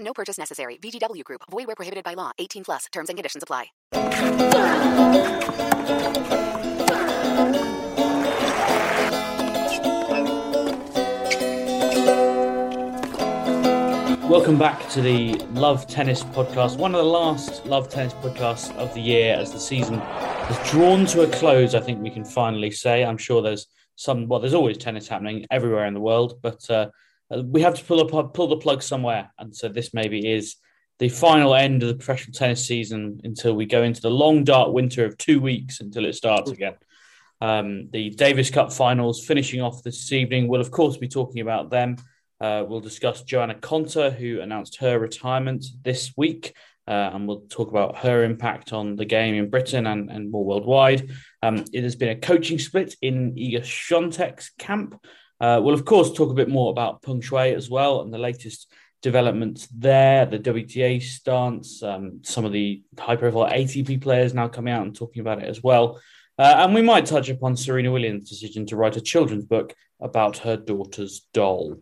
No purchase necessary. VGW Group. Void where prohibited by law. 18 plus. Terms and conditions apply. Welcome back to the Love Tennis podcast, one of the last Love Tennis podcasts of the year as the season has drawn to a close. I think we can finally say. I'm sure there's some, well, there's always tennis happening everywhere in the world, but uh, we have to pull up, pull the plug somewhere. And so this maybe is the final end of the professional tennis season until we go into the long, dark winter of two weeks until it starts again. Um, the Davis Cup finals finishing off this evening. We'll, of course, be talking about them. Uh, we'll discuss Johanna Konta, who announced her retirement this week, uh, and we'll talk about her impact on the game in Britain and, and more worldwide. Um, it has been a coaching split in Iga Swiatek's camp. Uh, we'll, of course, talk a bit more about Peng Shuai as well and the latest developments there, the WTA stance, um, some of the high profile ATP players now coming out and talking about it as well. Uh, and we might touch upon Serena Williams' decision to write a children's book about her daughter's doll.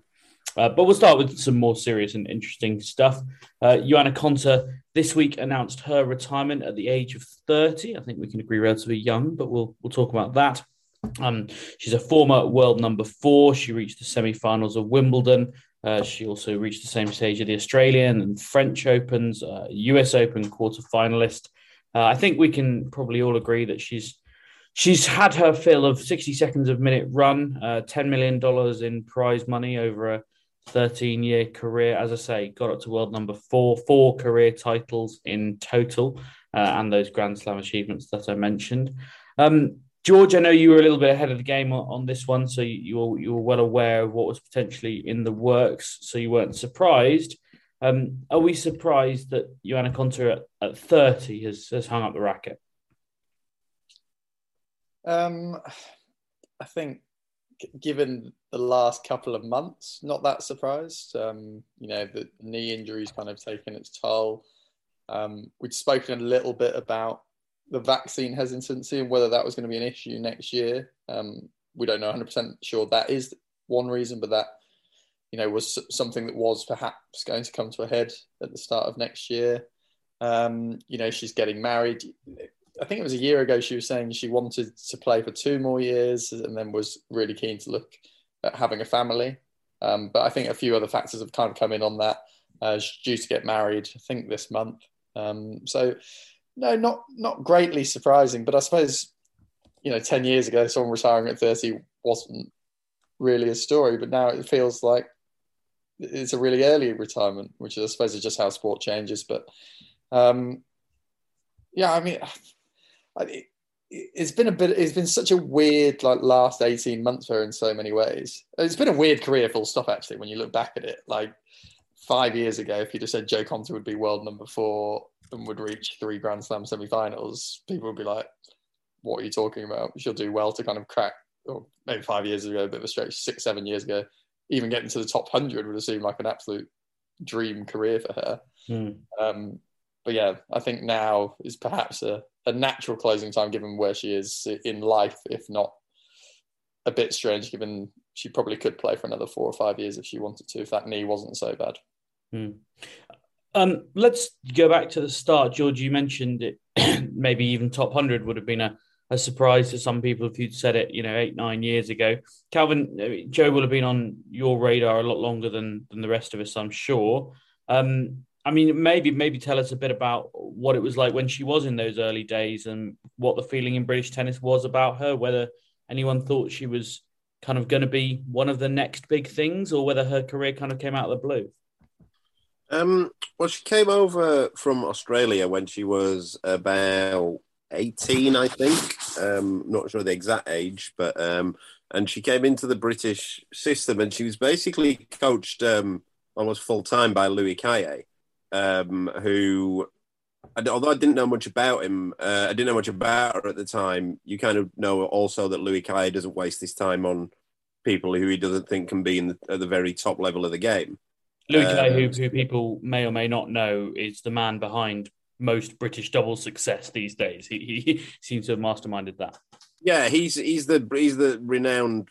Uh, but we'll start with some more serious and interesting stuff. Uh, Johanna Konta this week announced her retirement at the age of 30. I think we can agree relatively young, but we'll we'll talk about that. Um, she's a former world number four. She reached the semi-finals of Wimbledon. Uh, she also reached the same stage of the Australian and French Opens, uh, US Open quarter finalist. Uh, I think we can probably all agree that she's she's had her fill of 60 seconds of minute run, uh, $10 million in prize money over a 13 year career. As I say, got up to world number four, four career titles in total, uh, and those Grand Slam achievements that I mentioned. Um, George, I know you were a little bit ahead of the game on, on this one, so you, you, were, you were well aware of what was potentially in the works, so you weren't surprised. Um, are we surprised that Johanna Konta at, at 30 has, has hung up the racket? Um, I think given the last couple of months, not that surprised. Um, you know, the knee injury's kind of taken its toll. Um, we'd spoken a little bit about the vaccine hesitancy and whether that was going to be an issue next year. Um, we don't know 100% sure that is one reason, but that, you know, was something that was perhaps going to come to a head at the start of next year. Um, you know, she's getting married. I think it was a year ago she was saying she wanted to play for two more years and then was really keen to look at having a family. Um, but I think a few other factors have kind of come in on that. Uh, she's due to get married, I think, this month. Um, so, no, not not greatly surprising. But I suppose, you know, ten years ago, someone retiring at thirty wasn't really a story. But now it feels like it's a really early retirement, which I suppose is just how sport changes. But um, yeah, I mean, it's been a bit it's been such a weird like last 18 months for in so many ways it's been a weird career full stop actually when you look back at it like five years ago if you just said Jo Konta would be world number four and would reach three grand slam semi-finals people would be like what are you talking about she'll do well to kind of crack or maybe five years ago a bit of a stretch six seven years ago even getting to the top 100 would have seemed like an absolute dream career for her. Mm. Um, but yeah, I think now is perhaps a, a natural closing time given where she is in life, if not a bit strange given she probably could play for another four or five years if she wanted to, if that knee wasn't so bad. Hmm. Um, let's go back to the start, George. You mentioned it, maybe even top hundred would have been a, a surprise to some people if you'd said it, you know, eight nine years ago. Calvin, Jo will have been on your radar a lot longer than than the rest of us, I'm sure. Um, I mean, maybe maybe tell us a bit about what it was like when she was in those early days and what the feeling in British tennis was about her. Whether anyone thought she was kind of going to be one of the next big things, or whether her career kind of came out of the blue. Um, well, she came over from Australia when she was about 18, I think. Um, not sure the exact age, but um, and she came into the British system, and she was basically coached um, almost full time by Louis Cayer, um, who, although I didn't know much about him, uh, I didn't know much about her at the time. You kind of know also that Louis Cayer doesn't waste his time on people who he doesn't think can be in the, at the very top level of the game. Louis um, who, who people may or may not know, is the man behind most British double success these days. He, he seems to have masterminded that. Yeah, he's he's the he's the renowned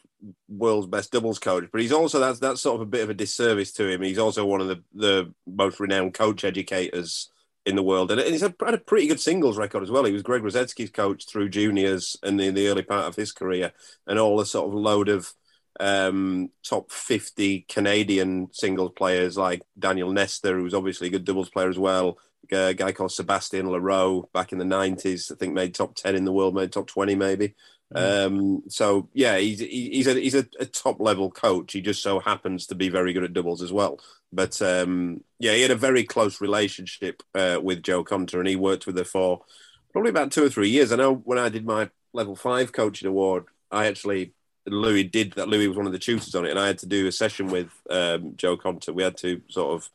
world's best doubles coach, but he's also that's that's sort of a bit of a disservice to him. He's also one of the the most renowned coach educators in the world, and he's had a pretty good singles record as well. He was Greg Rusedski's coach through juniors and in the early part of his career, and all the sort of load of um, top 50 Canadian singles players like Daniel Nestor, who's obviously a good doubles player as well. A guy called Sébastien Lareau back in the 90s, I think made top 10 in the world, made top 20 maybe. Mm. Um, so yeah, he's he's a he's a, a, top level coach. He just so happens to be very good at doubles as well. But um, yeah, he had a very close relationship uh, with Jo Konta, and he worked with her for probably about two or three years. I know when I did my level five coaching award, I actually Louis did that. Louis was one of the tutors on it, and I had to do a session with um, Jo Konta. We had to sort of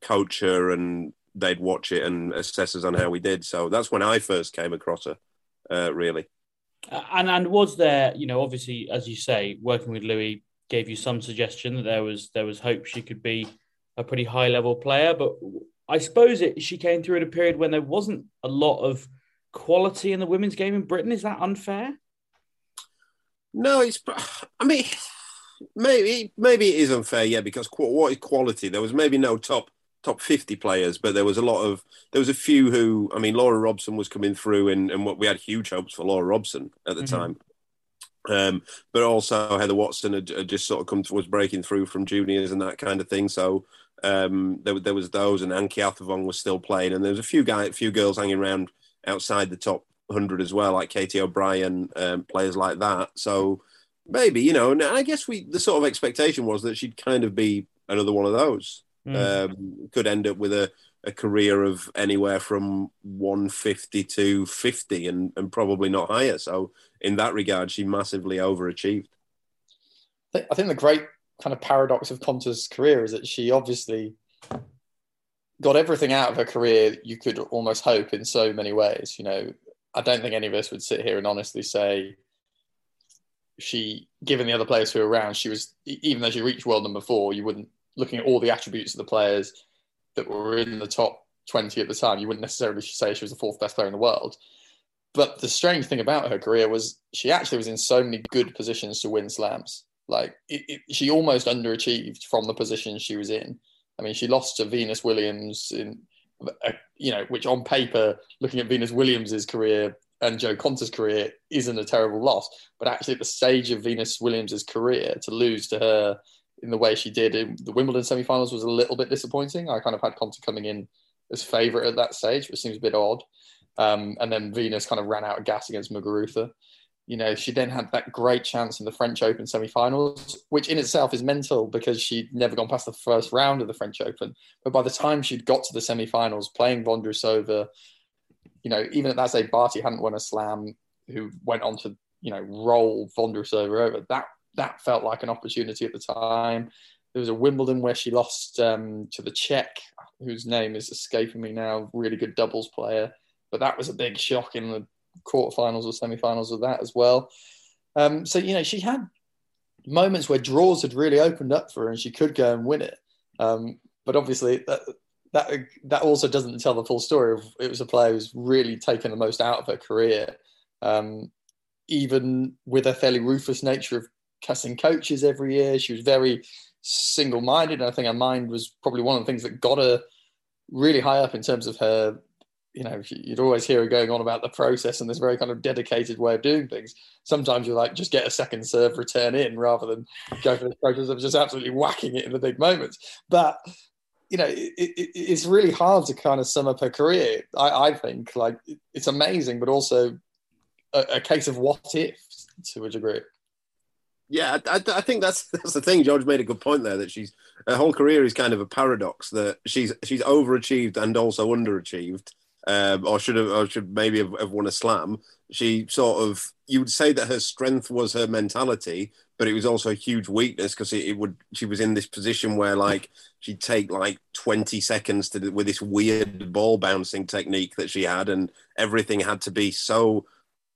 coach her, and they'd watch it and assess us on how we did. So that's when I first came across her, uh, really. And and was there, you know, obviously, as you say, working with Louis gave you some suggestion that there was there was hope she could be a pretty high level player, but I suppose it she came through at a period when there wasn't a lot of quality in the women's game in Britain. Is that unfair? No, it's. I mean, maybe maybe it is unfair, yeah, because what is quality? There was maybe no top top 50 players, but there was a lot of there was a few who I mean Laura Robson was coming through and, and what we had huge hopes for Laura Robson at the mm-hmm. time. Um, but also Heather Watson had, had, just sort of come to, was breaking through from juniors and that kind of thing. So um, there, there was those and Anne Keothavong was still playing and there was a few guys, a few girls hanging around outside the top 100 as well, like Katie O'Brien, um, players like that. So maybe, you know, and I guess we the sort of expectation was that she'd kind of be another one of those. Mm. Um, could end up with a, a career of anywhere from 150 to 50 and, and probably not higher. So in that regard, she massively overachieved. I think the great kind of paradox of Konta's career is that she obviously got everything out of her career you could almost hope in so many ways. You know, I don't think any of us would sit here and honestly say she, given the other players who were around, she was even though she reached world number four, you wouldn't looking at all the attributes of the players that were in the top 20 at the time, you wouldn't necessarily say she was the fourth best player in the world. But the strange thing about her career was she actually was in so many good positions to win slams. Like it, it, she almost underachieved from the position she was in. I mean, she lost to Venus Williams in you know, which on paper, looking at Venus Williams's career and Jo Konta's career isn't a terrible loss, but actually at the stage of Venus Williams's career to lose to her in the way she did in the Wimbledon semi-finals was a little bit disappointing. I kind of had Konta coming in as favourite at that stage, which seems a bit odd. Um, and then Venus kind of ran out of gas against Muguruza you know, she then had that great chance in the French Open semi-finals, which in itself is mental because she'd never gone past the first round of the French Open. But by the time she'd got to the semi-finals, playing Vondrousova, you know, even at that stage, Barty hadn't won a slam, who went on to, you know, roll Vondrousova over. That that felt like an opportunity at the time. There was a Wimbledon where she lost um, to the Czech, whose name is escaping me now, really good doubles player. But that was a big shock in the quarterfinals or semi-finals of that as well. Um, so you know, she had moments where draws had really opened up for her, and she could go and win it. Um, but obviously that that that also doesn't tell the full story of it was a player who's really taken the most out of her career. Um, even with a fairly ruthless nature of cussing coaches every year, she was very single-minded. And I think her mind was probably one of the things that got her really high up in terms of her. You know, you'd always hear her going on about the process and this very kind of dedicated way of doing things. Sometimes you're like, just get a second serve, return in, rather than go for the process of just absolutely whacking it in the big moments. But you know, it, it, it's really hard to kind of sum up her career. I, I think like it's amazing, but also a, a, case of what if to a degree. Yeah, I, I, think that's that's the thing. George made a good point there that she's her whole career is kind of a paradox that she's she's overachieved and also underachieved, um, or should have or should maybe have, have won a slam. She sort of you would say that her strength was her mentality, but it was also a huge weakness because it, it, would she was in this position where like she'd take like 20 seconds to with this weird ball bouncing technique that she had and everything had to be so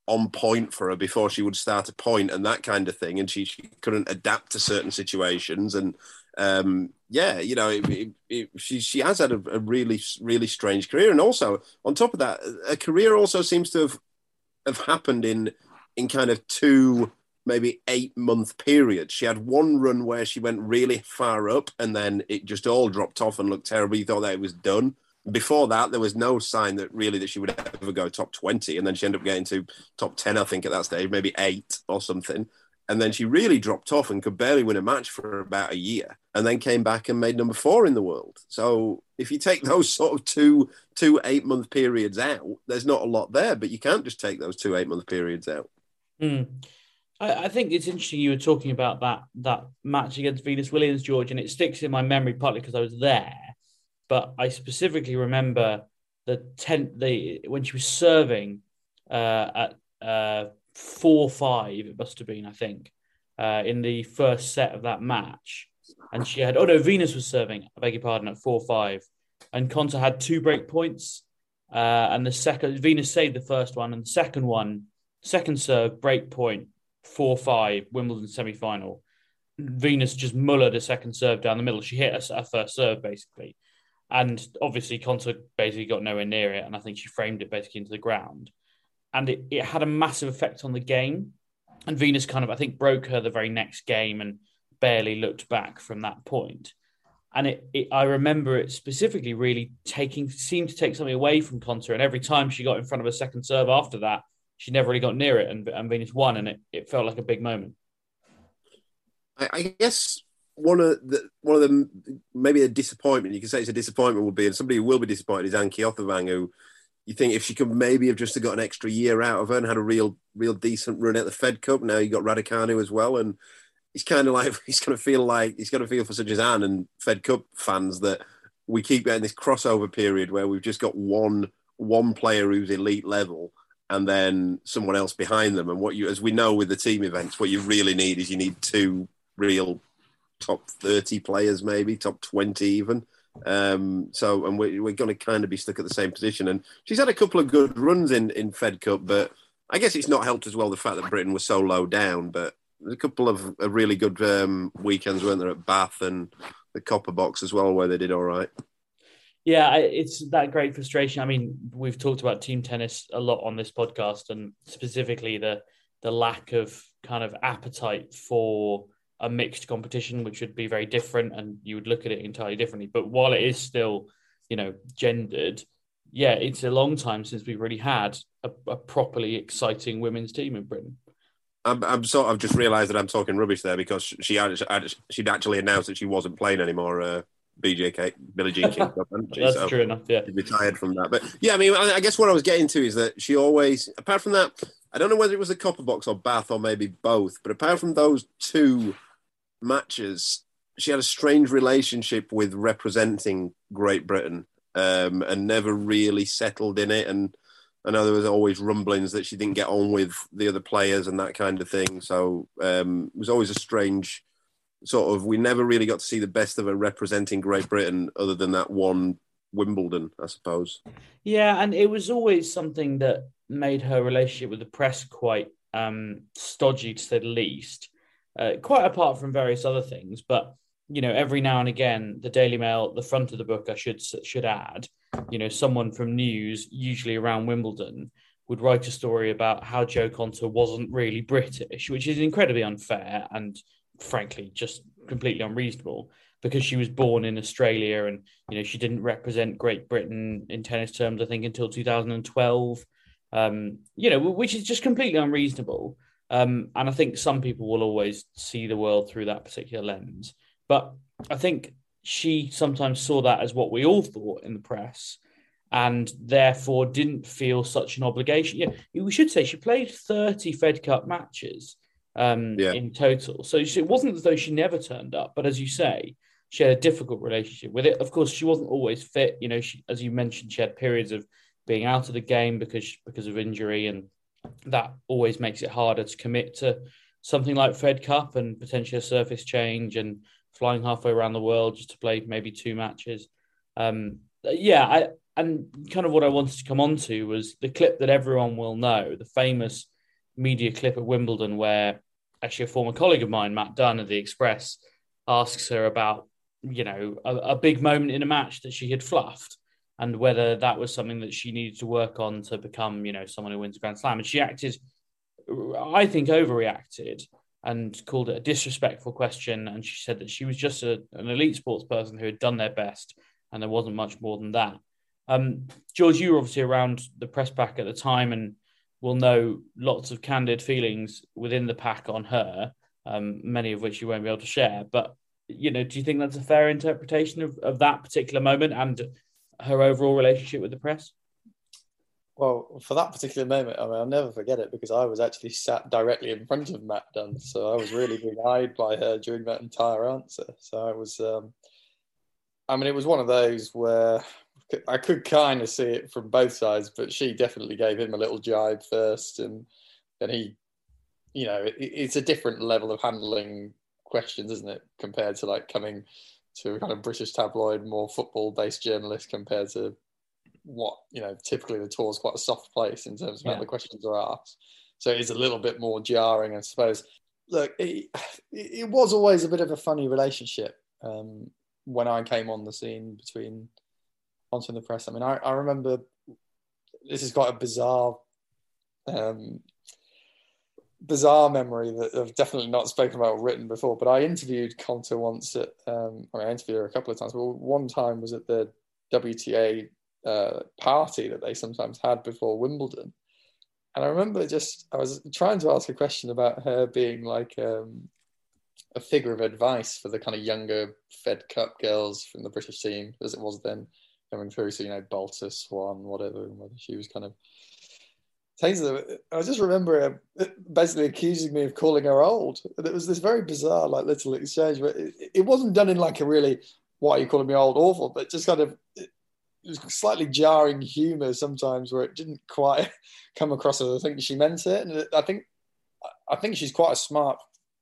on point for her before she would start a point and that kind of thing and she, she couldn't adapt to certain situations and um, yeah you know it, it, she, she has had a, a, really really strange career and also on top of that a career also seems to have have happened in in kind of two maybe eight month periods she had one run where she went really far up and then it just all dropped off and looked terrible you thought that it was done before that, there was no sign that really that she would ever go top 20. And then she ended up getting to top 10, I think, at that stage, maybe eight or something. And then she really dropped off and could barely win a match for about a year and then came back and made number four in the world. So if you take those sort of two, two eight month periods out, there's not a lot there, but you can't just take those two eight month periods out. Mm. I, I think it's interesting you were talking about that, that match against Venus Williams, George, and it sticks in my memory partly because I was there but I specifically remember the ten the when she was serving uh, at uh, four five. It must have been, I think, uh, in the first set of that match, and she had oh no, Venus was serving. I beg your pardon at four five, and Konta had two break points, uh, and the second Venus saved the first one, and the second one, second serve break point four five Wimbledon semi final. Venus just mullered a second serve down the middle. She hit a, first serve basically, and obviously, Konta basically got nowhere near it. And I think she framed it basically into the ground. And it, it had a massive effect on the game. And Venus kind of, I think, broke her the very next game and barely looked back from that point. And it, it I remember it specifically really taking, seemed to take something away from Konta. And every time she got in front of a second serve after that, she never really got near it. And, and Venus won. And it, it felt like a big moment. I, I guess one of the one of the maybe a disappointment you can say it's a disappointment would be and somebody who will be disappointed is Anne Keothavong who you think if she could maybe have just got an extra year out of her and had a real real decent run at the Fed Cup now you got Raducanu as well and he's kind of like he's going to feel like he's going to feel for such as Anne and Fed Cup fans that we keep getting this crossover period where we've just got one one player who's elite level and then someone else behind them and what you as we know with the team events what you really need is you need two real top 30 players, maybe top 20 even. Um, so, and we're, we're going to kind of be stuck at the same position. And she's had a couple of good runs in, in Fed Cup, but I guess it's not helped as well the fact that Britain was so low down. But there's a couple of, of really good um, weekends, weren't there, at Bath and the Copper Box as well, where they did all right. Yeah, it's that great frustration. I mean, we've talked about team tennis a lot on this podcast, and specifically the the lack of kind of appetite for a mixed competition, which would be very different, and you would look at it entirely differently. But while it is still, you know, gendered, yeah, it's a long time since we've really had a, a properly exciting women's team in Britain. I'm, I'm sort of just realised that I'm talking rubbish there because she had, she'd actually announced that she wasn't playing anymore. Uh, BJK Billie Jean King. That's so true enough. Yeah, retired from that. But yeah, I mean, I, I guess what I was getting to is that she always, apart from that, I don't know whether it was the Copper Box or Bath or maybe both, but apart from those two matches, she had a strange relationship with representing Great Britain um, and never really settled in it. And I know there was always rumblings that she didn't get on with the other players and that kind of thing. So um, it was always a strange sort of. We never really got to see the best of her representing Great Britain, other than that one Wimbledon, I suppose. Yeah, and it was always something that made her relationship with the press quite um, stodgy, to say the least uh, quite apart from various other things. But you know, every now and again, the Daily Mail, the front of the book, I should should add, you know, someone from news, usually around Wimbledon, would write a story about how Jo Konta wasn't really British, which is incredibly unfair and frankly just completely unreasonable because she was born in Australia and you know she didn't represent Great Britain in tennis terms I think until 2012 um, you know which is just completely unreasonable um, and I think some people will always see the world through that particular lens but I think she sometimes saw that as what we all thought in the press and therefore didn't feel such an obligation. Yeah, we should say she played 30 Fed Cup matches um, yeah. in total. So it wasn't as though she never turned up, but as you say, she had a difficult relationship with it. Of course, she wasn't always fit. You know, she, as you mentioned, she had periods of being out of the game because because of injury, and that always makes it harder to commit to something like Fed Cup and potentially a surface change and flying halfway around the world just to play maybe two matches. Um, yeah, I, and kind of what I wanted to come on to was the clip that everyone will know, the famous media clip at Wimbledon, where actually a former colleague of mine, Matt Dunn of the Express, asks her about, you know, a, a big moment in a match that she had fluffed and whether that was something that she needed to work on to become, you know, someone who wins a Grand Slam. And she acted, I think, overreacted and called it a disrespectful question. And she said that she was just a, an elite sports person who had done their best and there wasn't much more than that. Um, George, you were obviously around the press pack at the time and will know lots of candid feelings within the pack on her, um, many of which you won't be able to share. But, you know, do you think that's a fair interpretation of, of that particular moment and her overall relationship with the press? Well, for that particular moment, I mean, I'll never forget it because I was actually sat directly in front of Matt Dunn. So I was really being eyed by her during that entire answer. So I was, um, I mean, it was one of those where I could kind of see it from both sides, but she definitely gave him a little jibe first, and then he, you know, it, it's a different level of handling questions, isn't it, compared to like coming to a kind of British tabloid, more football-based journalist compared to what you know. Typically, the tour is quite a soft place in terms of yeah. how the questions are asked, so it's a little bit more jarring, I suppose. Look, it, it was always a bit of a funny relationship um, when I came on the scene between onto the press. I mean, I, I remember this is quite a bizarre, um, bizarre memory that I've definitely not spoken about or written before. But I interviewed Konta once at, um, I mean, I interviewed her a couple of times, but one time was at the WTA uh, party that they sometimes had before Wimbledon. And I remember just, I was trying to ask a question about her being like um, a figure of advice for the kind of younger Fed Cup girls from the British team, as it was then coming through. So you know, Boulter, Swan, whatever, whether she was kind of. I just remember basically accusing me of calling her old, and it was this very bizarre, like little exchange. But it, it wasn't done in like a really, "Why are you calling me old?" awful, but just kind of it was slightly jarring humour sometimes, where it didn't quite come across as I think she meant it. And I think, I think she's quite a smart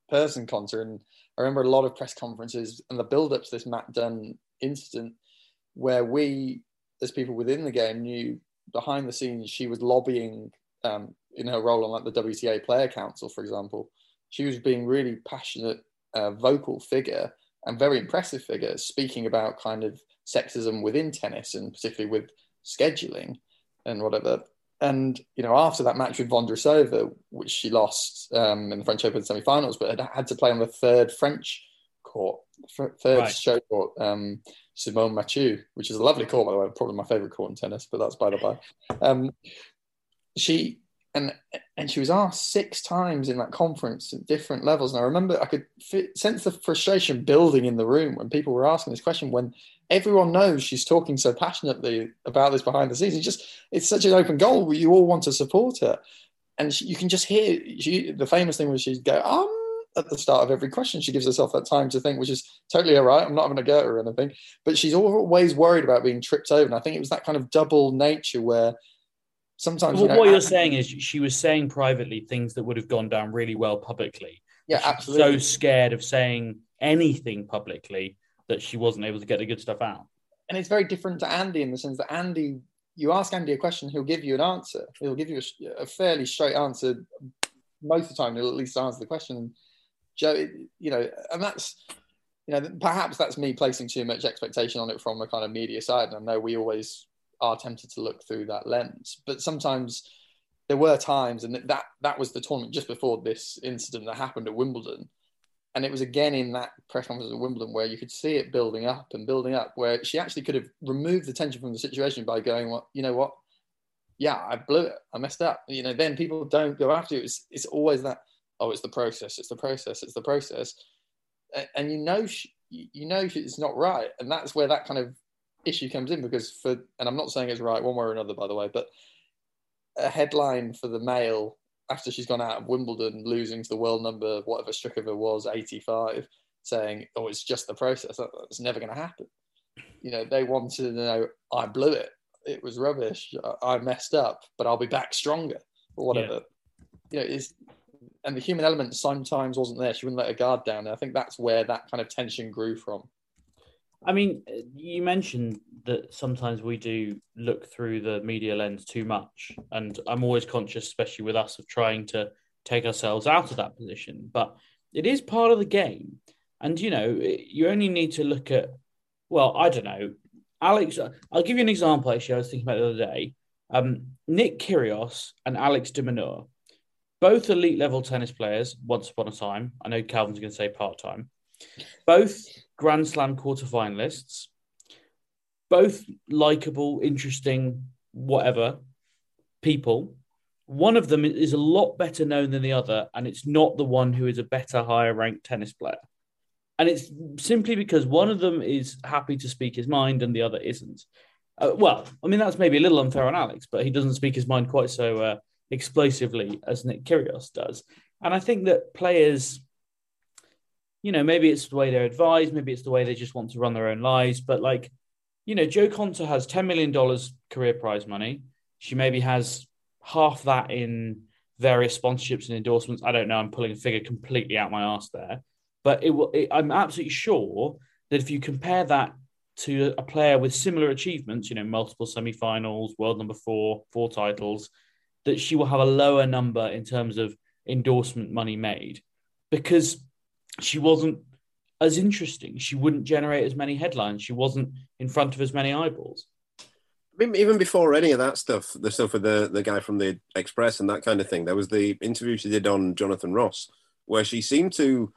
person, Konta. And I remember a lot of press conferences and the build-up to this Matt Dunn incident where we, as people within the game, knew behind the scenes she was lobbying um, in her role on like the WTA Player Council, for example. She was being really passionate, uh, vocal figure and very impressive figure, speaking about kind of sexism within tennis and particularly with scheduling and whatever. And you know, after that match with Vondrousova, which she lost um, in the French Open semi-finals, but had, had to play on the third French court, third right. show court, um, Simonne Mathieu, which is a lovely court, by the way, probably my favourite court in tennis, but that's by the by. Um, she and and she was asked six times in that conference at different levels. And I remember I could fit, sense the frustration building in the room when people were asking this question. When everyone knows she's talking so passionately about this behind the scenes, it's just it's such an open goal. You all want to support her, and she, you can just hear she, the famous thing was she'd go, um at the start of every question. She gives herself that time to think, which is totally all right. I'm not going to go at her or anything, but she's always worried about being tripped over. And I think it was that kind of double nature where sometimes. Well, you know, what you're saying is she was saying privately things that would have gone down really well publicly. Yeah, absolutely. So scared of saying anything publicly that she wasn't able to get the good stuff out. And it's very different to Andy in the sense that Andy, you ask Andy a question, he'll give you an answer. He'll give you a, a fairly straight answer most of the time. He'll at least answer the question joe you know, and that's you know, perhaps that's me placing too much expectation on it from a kind of media side. And I know we always are tempted to look through that lens, but sometimes there were times, and that that was the tournament just before this incident that happened at Wimbledon, and it was again in that press conference at Wimbledon where you could see it building up and building up, where she actually could have removed the tension from the situation by going, "Well, you know what? Yeah, I blew it. I messed up." You know, then people don't go after you. It's it's always that. Oh, it's the process. It's the process. It's the process and you know she, you know it's not right, and that's where that kind of issue comes in because for and I'm not saying it's right one way or another by the way, but a headline for the Mail after she's gone out of Wimbledon, losing to the world number whatever Strycova was 85, saying, "Oh, it's just the process. That's never going to happen." You know, they wanted to know I blew it. It was rubbish. I messed up, but I'll be back stronger or whatever. Yeah. You know, is and the human element sometimes wasn't there. She wouldn't let her guard down. And I think that's where that kind of tension grew from. I mean, you mentioned that sometimes we do look through the media lens too much, and I'm always conscious, especially with us, of trying to take ourselves out of that position. But it is part of the game, and you know, you only need to look at. Well, I don't know, Alex. I'll give you an example. Actually, I was thinking about the other day. Um, Nick Kyrgios and Alex de both elite level tennis players once upon a time. I know Calvin's going to say part time. Both Grand Slam quarterfinalists. Both likable, interesting, whatever people. One of them is a lot better known than the other, and it's not the one who is a better, higher ranked tennis player. And it's simply because one of them is happy to speak his mind and the other isn't. Uh, well, I mean, that's maybe a little unfair on Alex, but he doesn't speak his mind quite so uh, explosively as Nick Kyrgios does. And I think that players, you know, maybe it's the way they're advised, maybe it's the way they just want to run their own lives. But like, you know, Jo Konta has $10 million career prize money. She maybe has half that in various sponsorships and endorsements. I don't know. I'm pulling a figure completely out my ass there. But it will, it, I'm absolutely sure that if you compare that to a player with similar achievements, you know, multiple semi-finals, world number four, four titles, that she will have a lower number in terms of endorsement money made because she wasn't as interesting. She wouldn't generate as many headlines. She wasn't in front of as many eyeballs. I mean, Even before any of that stuff, the stuff with the, the guy from the Express and that kind of thing, there was the interview she did on Jonathan Ross, where she seemed to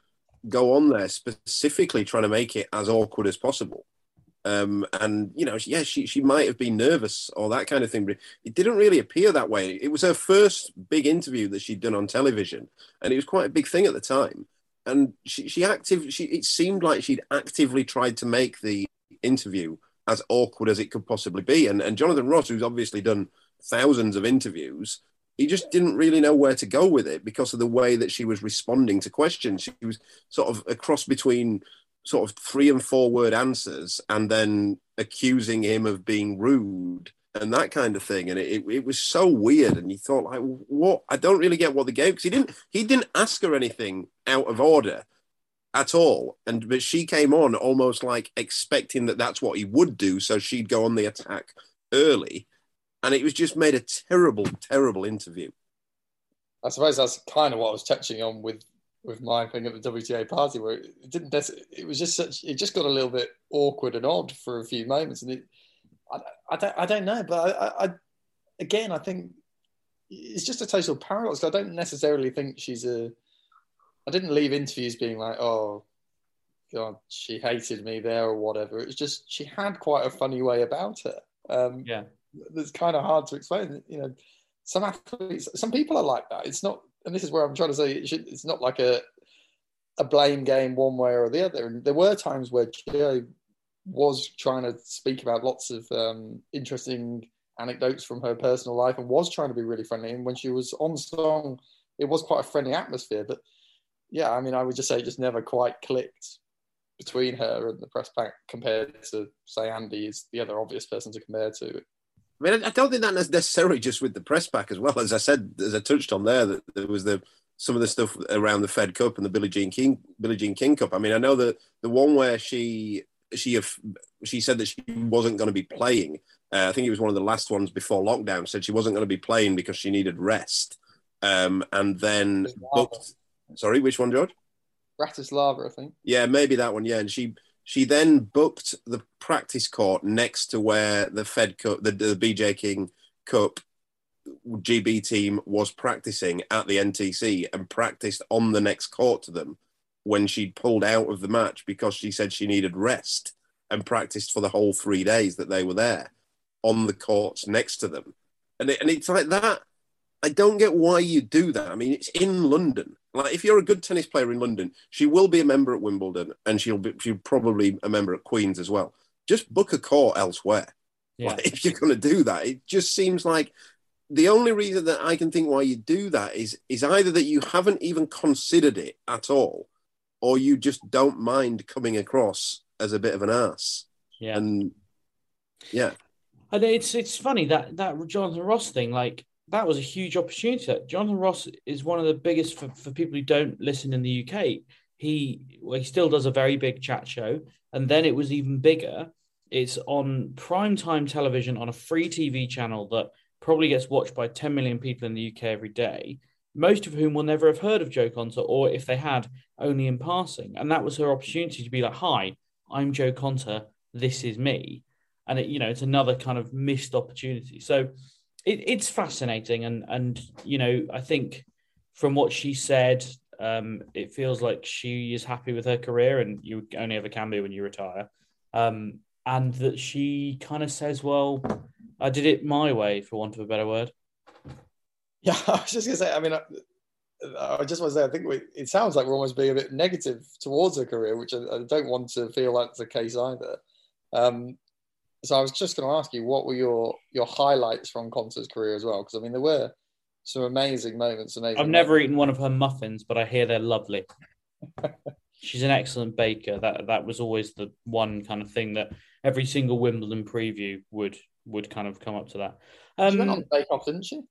go on there specifically trying to make it as awkward as possible. Um, and you know, yeah, she she might have been nervous or that kind of thing, but it didn't really appear that way. It was her first big interview that she'd done on television, and it was quite a big thing at the time. And she she active she it seemed like she'd actively tried to make the interview as awkward as it could possibly be. And and Jonathan Ross, who's obviously done thousands of interviews, he just didn't really know where to go with it because of the way that she was responding to questions. She was sort of a cross between sort of three and four word answers and then accusing him of being rude and that kind of thing. And it, it was so weird. And you thought, like, what? I don't really get what the game because he didn't he didn't ask her anything out of order at all. And but she came on almost like expecting that that's what he would do, so she'd go on the attack early, and it was just made a terrible, terrible interview. I suppose that's kind of what I was touching on with with my thing at the WTA party where it didn't. It was just such. It just got a little bit awkward and odd for a few moments, and it. I, I don't. I don't know, but I, I, again, I think it's just a total paradox. I don't necessarily think she's a. I didn't leave interviews being like, oh, God, she hated me there or whatever. It was just she had quite a funny way about her. Um, yeah, it's kind of hard to explain. You know, some athletes, some people are like that. It's not and this is where I'm trying to say it should, it's not like a a blame game one way or the other. And there were times where Jo was trying to speak about lots of um, interesting anecdotes from her personal life and was trying to be really friendly. And when she was on song, it was quite a friendly atmosphere. But yeah, I mean, I would just say it just never quite clicked between her and the press pack compared to, say, Andy is the other obvious person to compare to. I mean, I don't think that necessarily just with the press pack as well. As I said, as I touched on there, that there was the some of the stuff around the Fed Cup and the Billie Jean King Billie Jean King Cup. I mean, I know that the one where she she she said that she wasn't going to be playing. Uh, I think it was one of the last ones before lockdown. Said she wasn't going to be playing because she needed rest, um, and then booked. Sorry, which one, George? Bratislava, I think. Yeah, maybe that one. Yeah, and she she then booked the practice court next to where the Fed Cup, the, the BJ King Cup GB team was practicing at the NTC and practiced on the next court to them when she pulled out of the match because she said she needed rest and practiced for the whole three days that they were there on the courts next to them. And, it, and it's like that. I don't get why you do that. I mean, it's in London. Like, if you're a good tennis player in London, she will be a member at Wimbledon, and she'll be she'll probably a member at Queens as well. Just book a court elsewhere. Yeah. Like, if you're going to do that, it just seems like the only reason that I can think why you do that is is either that you haven't even considered it at all, or you just don't mind coming across as a bit of an ass. Yeah. And yeah, And it's it's funny that that Jonathan Ross thing, like that was a huge opportunity. Jonathan Ross is one of the biggest for, for people who don't listen in the UK. He well, he still does a very big chat show, and then it was even bigger. It's on prime time television on a free TV channel that probably gets watched by 10 million people in the UK every day, most of whom will never have heard of Jo Konta, or if they had, only in passing. And that was her opportunity to be like, "Hi, I'm Jo Konta. This is me." and it, you know it's another kind of missed opportunity. So it, it's fascinating, and and you know I think from what she said, um, it feels like she is happy with her career, and you only ever can be when you retire. Um, and that she kind of says, "Well, I did it my way," for want of a better word. Yeah, I was just gonna say. I mean, I, I just want to say, I think we, it sounds like we're almost being a bit negative towards her career, which I, I don't want to feel like the case either. Um, so I was just going to ask you, what were your your highlights from Konta's career as well? Because I mean, there were some amazing moments. Amazing. I've never eaten one of her muffins, but I hear they're lovely. She's an excellent baker. That that was always the one kind of thing that every single Wimbledon preview would would kind of come up to that. Um, she went on Bake Off, didn't she?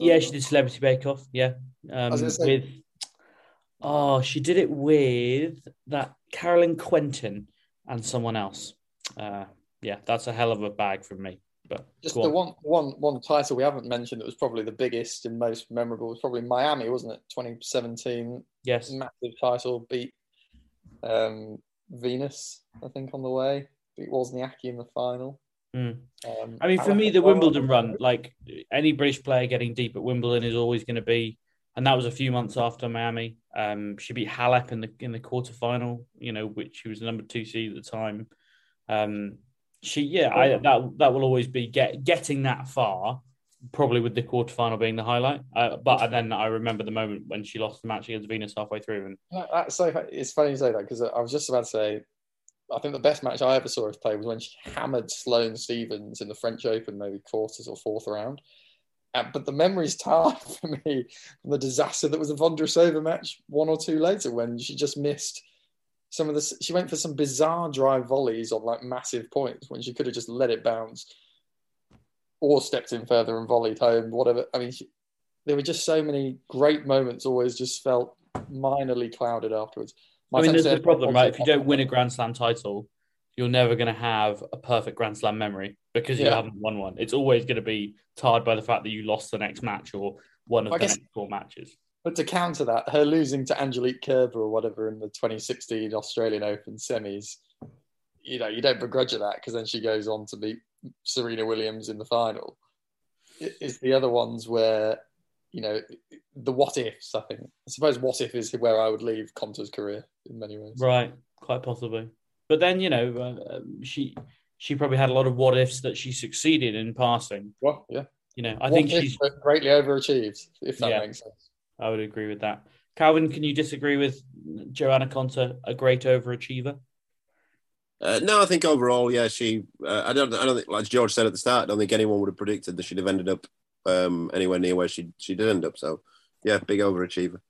Yeah, she did Celebrity Bake Off. Yeah, um, with oh, she did it with that Caroline Quentin and someone else. Uh, yeah, that's a hell of a bag from me. But Just the on. one, one, one title we haven't mentioned that was probably the biggest and most memorable was probably Miami, wasn't it? 2017 yes, massive title, beat um, Venus, I think, on the way. Beat Wozniacki in the final. Mm. Um, I mean, for me, the well. Wimbledon run, like any British player getting deep at Wimbledon, is always going to be, and that was a few months after Miami. Um, she beat Halep in the in the quarterfinal, you know, which she was the number two seed at the time. Um, she, yeah, I, that that will always be get getting that far, probably with the quarterfinal being the highlight. Uh, but then I remember the moment when she lost the match against Venus halfway through, and That's so. It's funny you say that because I was just about to say, I think the best match I ever saw her play was when she hammered Sloane Stevens in the French Open, maybe quarters or fourth round. Uh, but the memory's tarred for me from the disaster that was the Vondrousova match one or two later when she just missed some of the. She went for some bizarre drive volleys on like massive points when she could have just let it bounce or stepped in further and volleyed home. Whatever. I mean, she, there were just so many great moments. Always just felt minorly clouded afterwards. I mean, there's the problem, right? If you don't win a Grand Slam title, you're never going to have a perfect Grand Slam memory because you Yeah. haven't won one. It's always going to be tarred by the fact that you lost the next match or one of I the guess- next four matches. But to counter that, her losing to Angelique Kerber or whatever in the 2016 Australian Open semis, you know, you don't begrudge her that because then she goes on to beat Serena Williams in the final. It's the other ones where, you know, the what ifs, I think. I suppose what if is where I would leave Konta's career in many ways. Right, quite possibly. But then you know, uh, um, she she probably had a lot of what ifs that she succeeded in passing. Well, yeah. You know, I What think she's. greatly overachieved, if that Yeah. makes sense. I would agree with that. Calvin, can you disagree with Johanna Konta, a great overachiever? Uh, no, I think overall, yeah, she. Uh, I don't. I don't think, like George said at the start, I don't think anyone would have predicted that she'd have ended up um, anywhere near where she she did end up. So, yeah, big overachiever.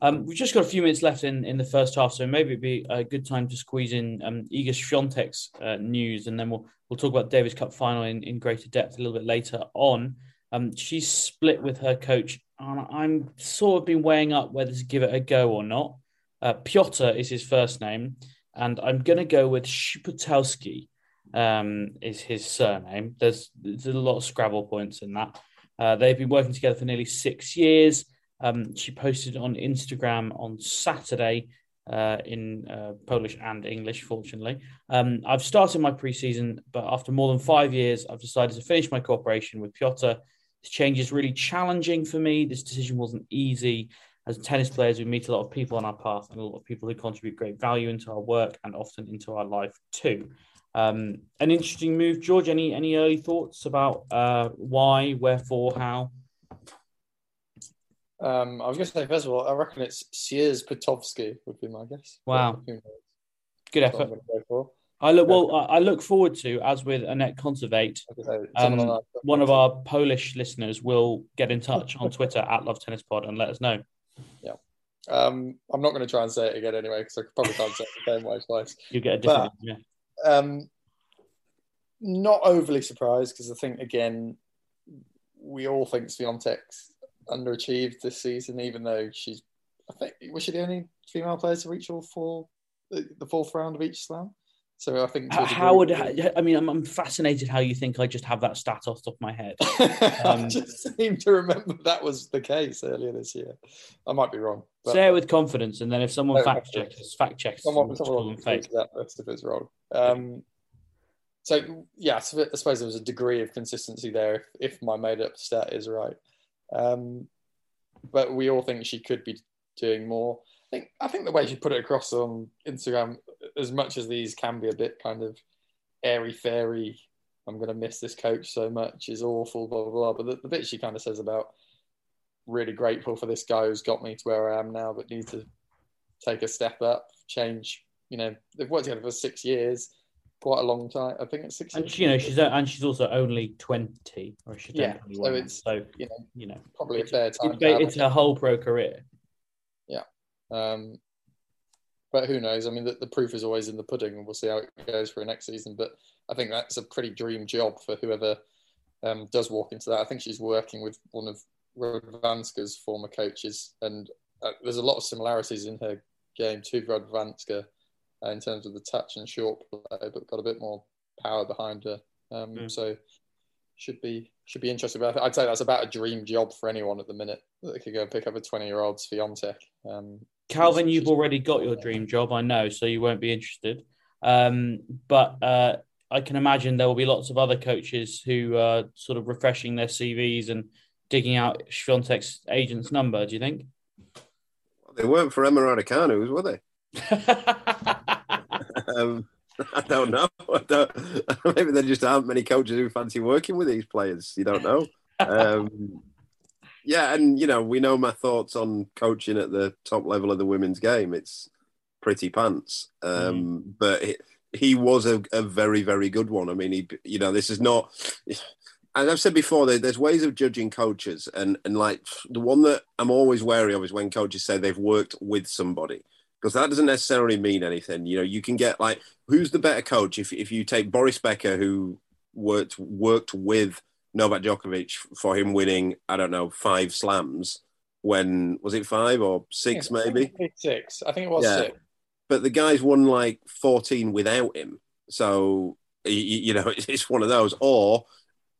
Um, we've just got a few minutes left in, in the first half, so maybe it'd be a good time to squeeze in um, Swiatek's uh, news, and then we'll we'll talk about Davis Cup final in, in greater depth a little bit later on. Um, she's split with her coach, and I'm sort of been weighing up whether to give it a go or not. Uh, Piotr is his first name, and I'm going to go with Sierzputowski um, is his surname. There's, there's a lot of Scrabble points in that. Uh, they've been working together for nearly six years. Um, she posted on Instagram on Saturday uh, in uh, Polish and English, fortunately. Um, I've started my preseason, but after more than five years, I've decided to finish my cooperation with Piotr. This change is really challenging for me. This decision wasn't easy. As tennis players, we meet a lot of people on our path and a lot of people who contribute great value into our work and often into our life too. Um, an interesting move, George. Any any early thoughts about uh, why, wherefore, how? Um, I was going to say, first of all, I reckon it's Sierzputowski would be my guess. Wow. Good effort. I'm going to go. I look well. I look forward to, as with Anett Kontaveit, um, one of our Polish listeners will get in touch on Twitter at Love Tennis Pod and let us know. Yeah. Um, I'm not going to try and say it again anyway because I probably can't say it the same way twice. You get a different. yeah. Um, not overly surprised because I think again we all think Swiatek's underachieved this season, even though she's I think was she the only female player to reach all four the, the fourth round of each slam. So I think How, would I mean? I'm, I'm fascinated how you think I just have that stat off the top of my head. I Um, just seem to remember that was the case earlier this year. I might be wrong. but- Say it with confidence, and then if someone No, fact no. checks, fact checks, Someone, someone them fake. that list if it's wrong. Um, so yeah, so I suppose there was a degree of consistency there if, if my made up stat is right. Um, but we all think she could be doing more. I think I think the way she put it across on Instagram, as much as these can be a bit kind of airy fairy, I'm going to miss this coach so much is awful, blah blah blah. But the, the bit she kind of says about really grateful for this guy who's got me to where I am now, but need to take a step up, change. You know, they've worked together for six years, quite a long time. I think it's six. And years. you know she's and she's also only twenty, or she's Yeah, so 21 it's- so you know you know probably a it's, fair time. have it's her whole pro career. Yeah, um, but who knows? I mean, the, the proof is always in the pudding, and we'll see how it goes for next season. But I think that's a pretty dream job for whoever um, does walk into that. I think she's working with one of Radwanska's former coaches, and uh, there's a lot of similarities in her game to Rodvanska uh, in terms of the touch and short play, but got a bit more power behind her. Um, Mm. So should be should be interesting. But I'd say that's about a dream job for anyone at the minute that they could go and pick up a 20 year old Swiatek. Um, Calvin, you've already got your dream job, I know, so you won't be interested. Um, but uh, I can imagine there will be lots of other coaches who are sort of refreshing their CVs and digging out Swiatek's agent's number. Do you think? They weren't for Emma Raducanu, were they? Um, I don't know. I don't, maybe there just aren't many coaches who fancy working with these players. You don't know. Um, yeah, and you know we know my thoughts on coaching at the top level of the women's game. It's pretty pants. Um, But he, he was a, a very very good one. I mean, he you know this is not. As I've said before, there, there's ways of judging coaches, and and like the one that I'm always wary of is when coaches say they've worked with somebody because that doesn't necessarily mean anything. You know, you can get like who's the better coach if if you take Boris Becker who worked worked with Novak Djokovic for him winning I don't know five slams when was it five or six think maybe Six. I think it was Yeah. six. but the guy's won like 14 without him. So, you know, it's one of those. Or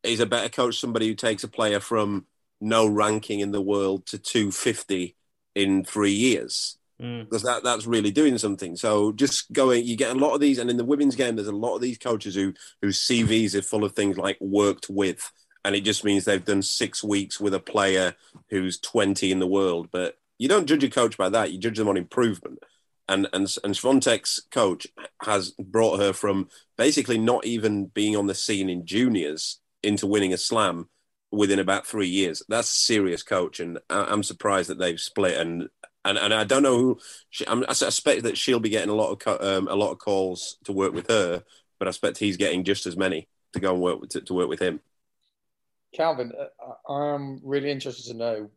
is a better coach somebody who takes a player from no ranking in the world to 250 in three years? Mm. Because that, that's really doing something. So just going, you get a lot of these, and in the women's game, there's a lot of these coaches who whose CVs are full of things like worked with, and it just means they've done six weeks with a player who's 20 in the world. But you don't judge a coach by that; you judge them on improvement and and and Swiatek's coach has brought her from basically not even being on the scene in juniors into winning a slam within about three years. That's serious coach, and I- I'm surprised that they've split. And and, and I don't know who. She, I suspect that she'll be getting a lot of co- um, a lot of calls to work with her, but I expect he's getting just as many to go and work with, to, to work with him. Calvin, uh, I'm really interested to know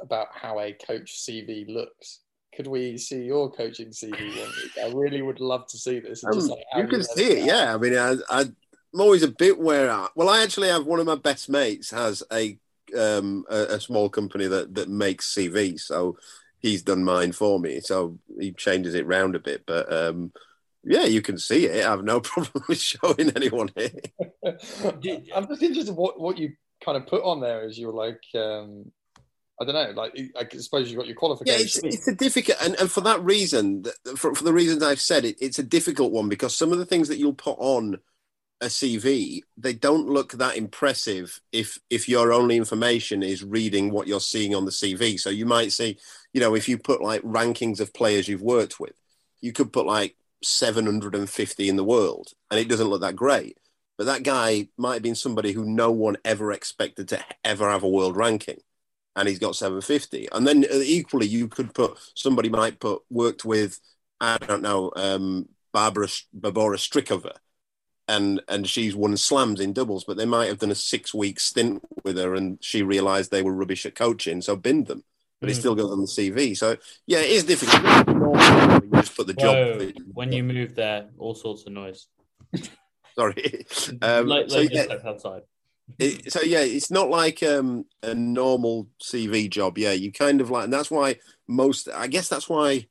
about how a coach CV looks. Could we see your coaching CV one week? I really would love to see this. Um, like, you can see it, yeah. I mean, I, I, I'm always a bit where. I, well, I actually have one of my best mates has a um a, a small company that that makes CVs, so he's done mine for me. So he changes it round a bit, but um, yeah, you can see it. I have no problem with showing anyone here. I'm just interested what what you kind of put on there as your like um I don't know. Like I suppose you've got your qualifications. Yeah, it's, it's a difficult, and, and for that reason, for, for the reasons I've said, it, it's a difficult one because some of the things that you'll put on a CV, they don't look that impressive if if your only information is reading what you're seeing on the CV. So you might see, you know, if you put like rankings of players you've worked with, you could put like 750 in the world, and it doesn't look that great. But that guy might have been somebody who no one ever expected to ever have a world ranking and he's got 750. And then uh, equally, you could put somebody might put worked with, I don't know, um, Barbara Barbora Strycova, and and she's won slams in doubles, but they might have done a six week stint with her, and she realised they were rubbish at coaching, so binned them. But it Mm. still goes on the CV. So yeah, it is difficult. You just put the job. Whoa, you- when you move there, all sorts of noise. Sorry. Um, like, so like yeah, outside. it, so yeah, it's not like um, a normal CV job. Yeah, you kind of like, and that's why most. I guess that's why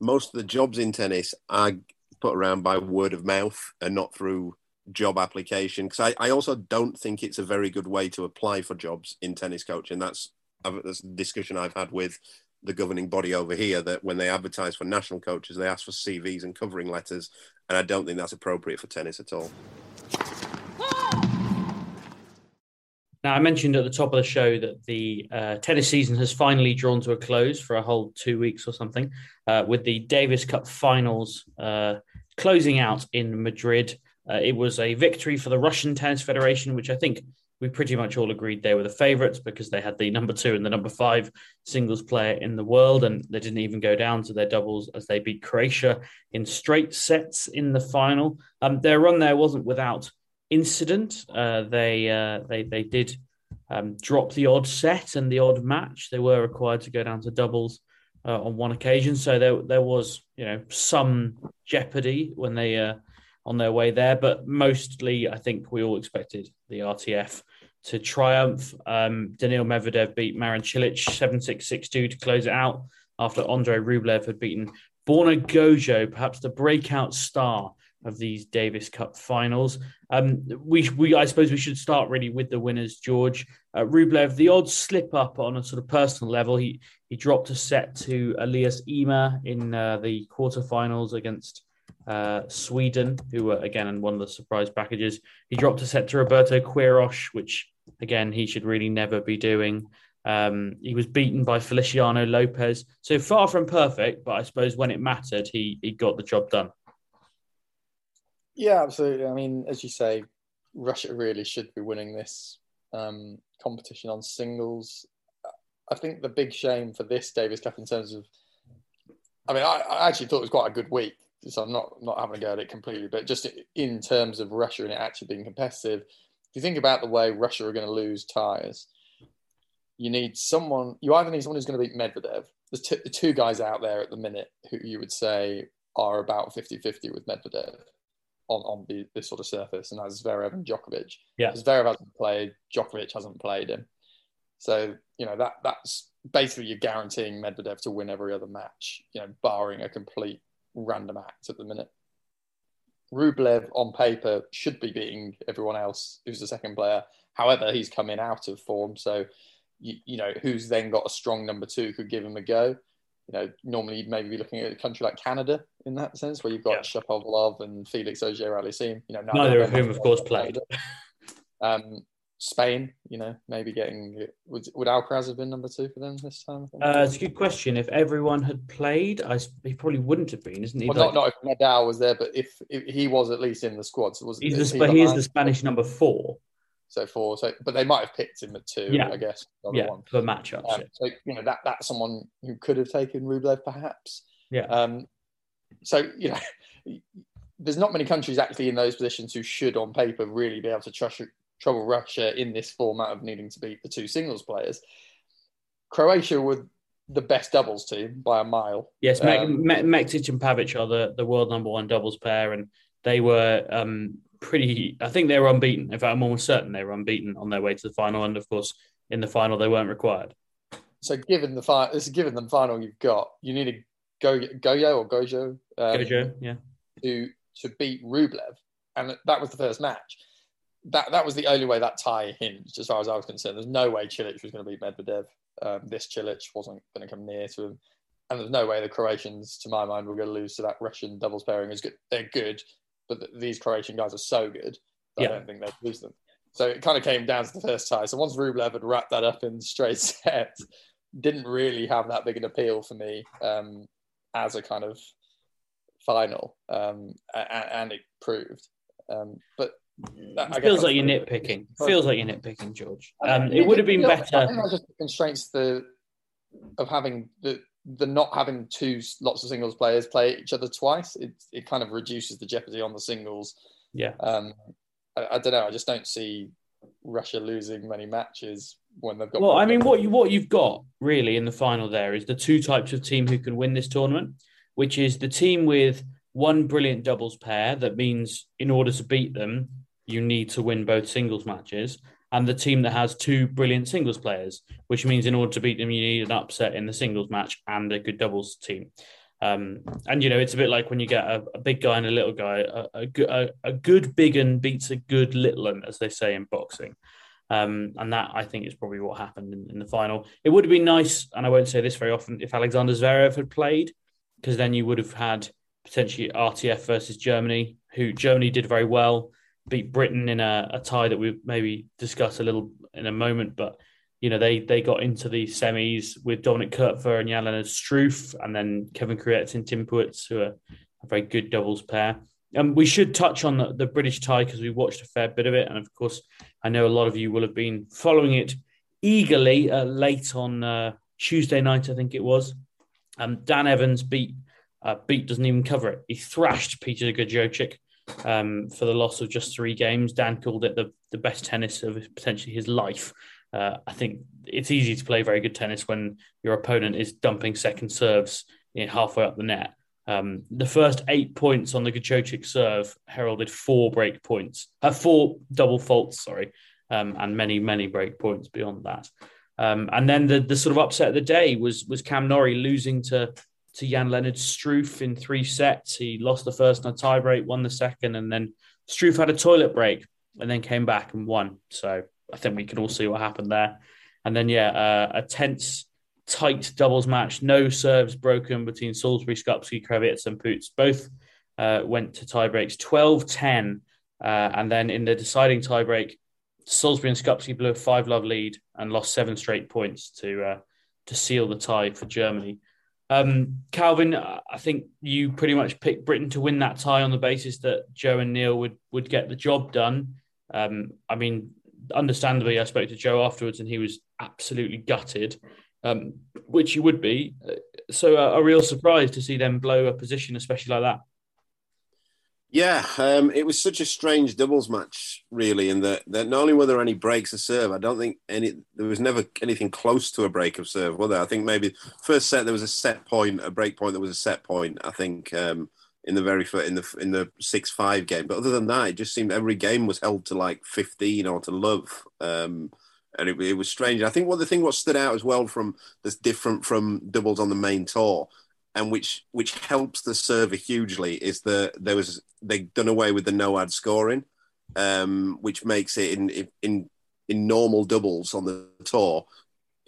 most of the jobs in tennis are put around by word of mouth and not through job application. Because I, I also don't think it's a very good way to apply for jobs in tennis coaching. That's that's a discussion I've had with the governing body over here that when they advertise for national coaches, they ask for CVs and covering letters, and I don't think that's appropriate for tennis at all. Now, I mentioned at the top of the show that the uh, tennis season has finally drawn to a close for a whole two weeks or something, uh, with the Davis Cup finals uh, closing out in Madrid. Uh, it was a victory for the Russian Tennis Federation, which I think we pretty much all agreed they were the favourites because they had the number two and the number five singles player in the world, and they didn't even go down to their doubles as they beat Croatia in straight sets in the final. Um, their run there wasn't without incident. Uh, they uh, they they did um, drop the odd set and the odd match. They were required to go down to doubles uh, on one occasion, so there there was you know some jeopardy when they uh, on their way there. But mostly, I think we all expected the RTF to triumph. Um, Daniil Medvedev beat Marin Cilic seven six six two to close it out after Andrei Rublev had beaten Borna Gojo, perhaps the breakout star of these Davis Cup finals. Um, we, we, I suppose we should start really with the winners, George. Uh, Rublev, the odd slip up on a sort of personal level. He he dropped a set to Elias Ymer in uh, the quarterfinals against uh, Sweden, who were again in one of the surprise packages. He dropped a set to Roberto Quiroz, which again he should really never be doing. Um, he was beaten by Feliciano Lopez, so far from perfect, but I suppose when it mattered, he he got the job done. Yeah, absolutely. I mean, as you say, Russia really should be winning this um, competition on singles. I think the big shame for this Davis Cup in terms of, I mean, I, I actually thought it was quite a good week, so I'm not not having a go at it completely, but just in terms of Russia and it actually being competitive, if you think about the way Russia are going to lose ties, you need someone. You either need someone who's going to beat Medvedev. There's t- the two guys out there at the minute who you would say are about 50-50 with Medvedev on, on the, this sort of surface, and that's Zverev and Djokovic. Yeah. Zverev hasn't played, Djokovic hasn't played him. So, you know, that that's basically you're guaranteeing Medvedev to win every other match, you know, barring a complete random act at the minute. Rublev on paper should be beating everyone else who's the second player. However, he's coming out of form. So, you, you know, who's then got a strong number two could give him a go. You know, normally you'd maybe be looking at a country like Canada in that sense, where you've got Shapovalov and Felix Auger-Aliassime. You know, Neither of whom, of course, played. Um, Spain, you know, maybe getting would would Alcaraz have been number two for them this time? Uh, it's a good question. If everyone had played, I, he probably wouldn't have been, isn't he? well, Like, not not if Nadal was there, but if, if he was at least in the squad, so was he's the, he he is the Spanish number four. So four, so but they might have picked him at two, Yeah. I guess. Yeah, one. for matchups. Um, so you know that that's someone who could have taken Rublev, perhaps. Yeah. Um, so you know, there's not many countries actually in those positions who should, on paper, really be able to trust, trouble Russia in this format of needing to beat the two singles players. Croatia were the best doubles team by a mile. Yes, Um, Me- Mektic and Pavic are the, the world number one doubles pair, and they were um, pretty. I think they were unbeaten. In fact, I'm almost certain they were unbeaten on their way to the final. And of course, in the final, they weren't required. So given the final, this is given the final you've got, you need a go Goyo or Gojo um, Gojo, yeah. to to beat Rublev, and that was the first match. That that was the only way that tie hinged, as far as I was concerned. There's no way Cilic was going to beat Medvedev Um, this Cilic wasn't going to come near to him. And there's no way the Croatians, to my mind, were going to lose to that Russian doubles pairing. Is good. They're good, but th- these Croatian guys are so good that Yeah. I don't think they'd lose them. So it kind of came down to the first tie. So once Rublev had wrapped that up in straight sets, didn't really have that big an appeal for me um, as a kind of final, um, and, and it proved. Um, but that- It feels like you're nitpicking. Feels like you're nitpicking, George. Um, I it would have been you know, I think that's just the constraints the of having the the not having two lots of singles players play each other twice. It it kind of reduces the jeopardy on the singles. Yeah. Um, I, I don't know. I just don't see Russia losing many matches when they've got. Well, I mean, what you what you've got really in the final there is the two types of team who can win this tournament, which is the team with one brilliant doubles pair that means in order to beat them, you need to win both singles matches, and the team that has two brilliant singles players, which means in order to beat them, you need an upset in the singles match and a good doubles team. Um, and you know, it's a bit like when you get a, a big guy and a little guy. A, a, a, good big un beats a good little un, as they say in boxing. Um, and that I think is probably what happened in, in the final. It would have been nice, and I won't say this very often, if Alexander Zverev had played, because then you would have had potentially RTF versus Germany, who Germany did very well, beat Britain in a, a tie that we maybe discuss a little in a moment, but you know they they got into the semis with Dominik Koepfer and Jan-Lennard Struff, and then Kevin Krawietz and Tim Pütz, who are a very good doubles pair. Um, we should touch on the, the British tie because we watched a fair bit of it, and of course, I know a lot of you will have been following it eagerly uh, late on uh, Tuesday night, I think it was. Um, Dan Evans beat uh, beat doesn't even cover it. He thrashed Peter Gojowczyk um, for the loss of just three games. Dan called it the, the best tennis of his, potentially his life. Uh, I think it's easy to play very good tennis when your opponent is dumping second serves halfway up the net. Um, the first eight points on the Gojowczyk serve heralded four break points, uh, four double faults, sorry, um, and many, many break points beyond that. Um, and then the, the sort of upset of the day was was Cam Norrie losing to to Jan-Lennard Struff in three sets. He lost the first in a tie break, won the second, and then Struff had a toilet break and then came back and won. So I think we can all see what happened there. And then, yeah, uh, a tense, tight doubles match. No serves broken between Salisbury, Skupski, Krawietz, and Pütz. Both uh, went to tie breaks 12 10. Uh, and then in the deciding tie break, Salisbury and Skupski blew a five love lead and lost seven straight points to uh, to seal the tie for Germany. Um, Calvin, I think you pretty much picked Britain to win that tie on the basis that Joe and Neil would would get the job done. Um, I mean, understandably, I spoke to Joe afterwards, and he was absolutely gutted, um, which he would be. So, uh, a real surprise to see them blow a position, especially like that. Yeah, um, it was such a strange doubles match, really, in that, that not only were there any breaks of serve, I don't think any there was never anything close to a break of serve, were there? I think maybe first set there was a set point, a break point that was a set point. I think um, in the very first, in the in the six five game, but other than that, it just seemed every game was held to like fifteen or to love. Um, and it, it was strange. I think what the thing what stood out as well from that's different from doubles on the main tour and which which helps the server hugely is that there was they've done away with the no ad scoring, um, which makes it in in in normal doubles on the tour.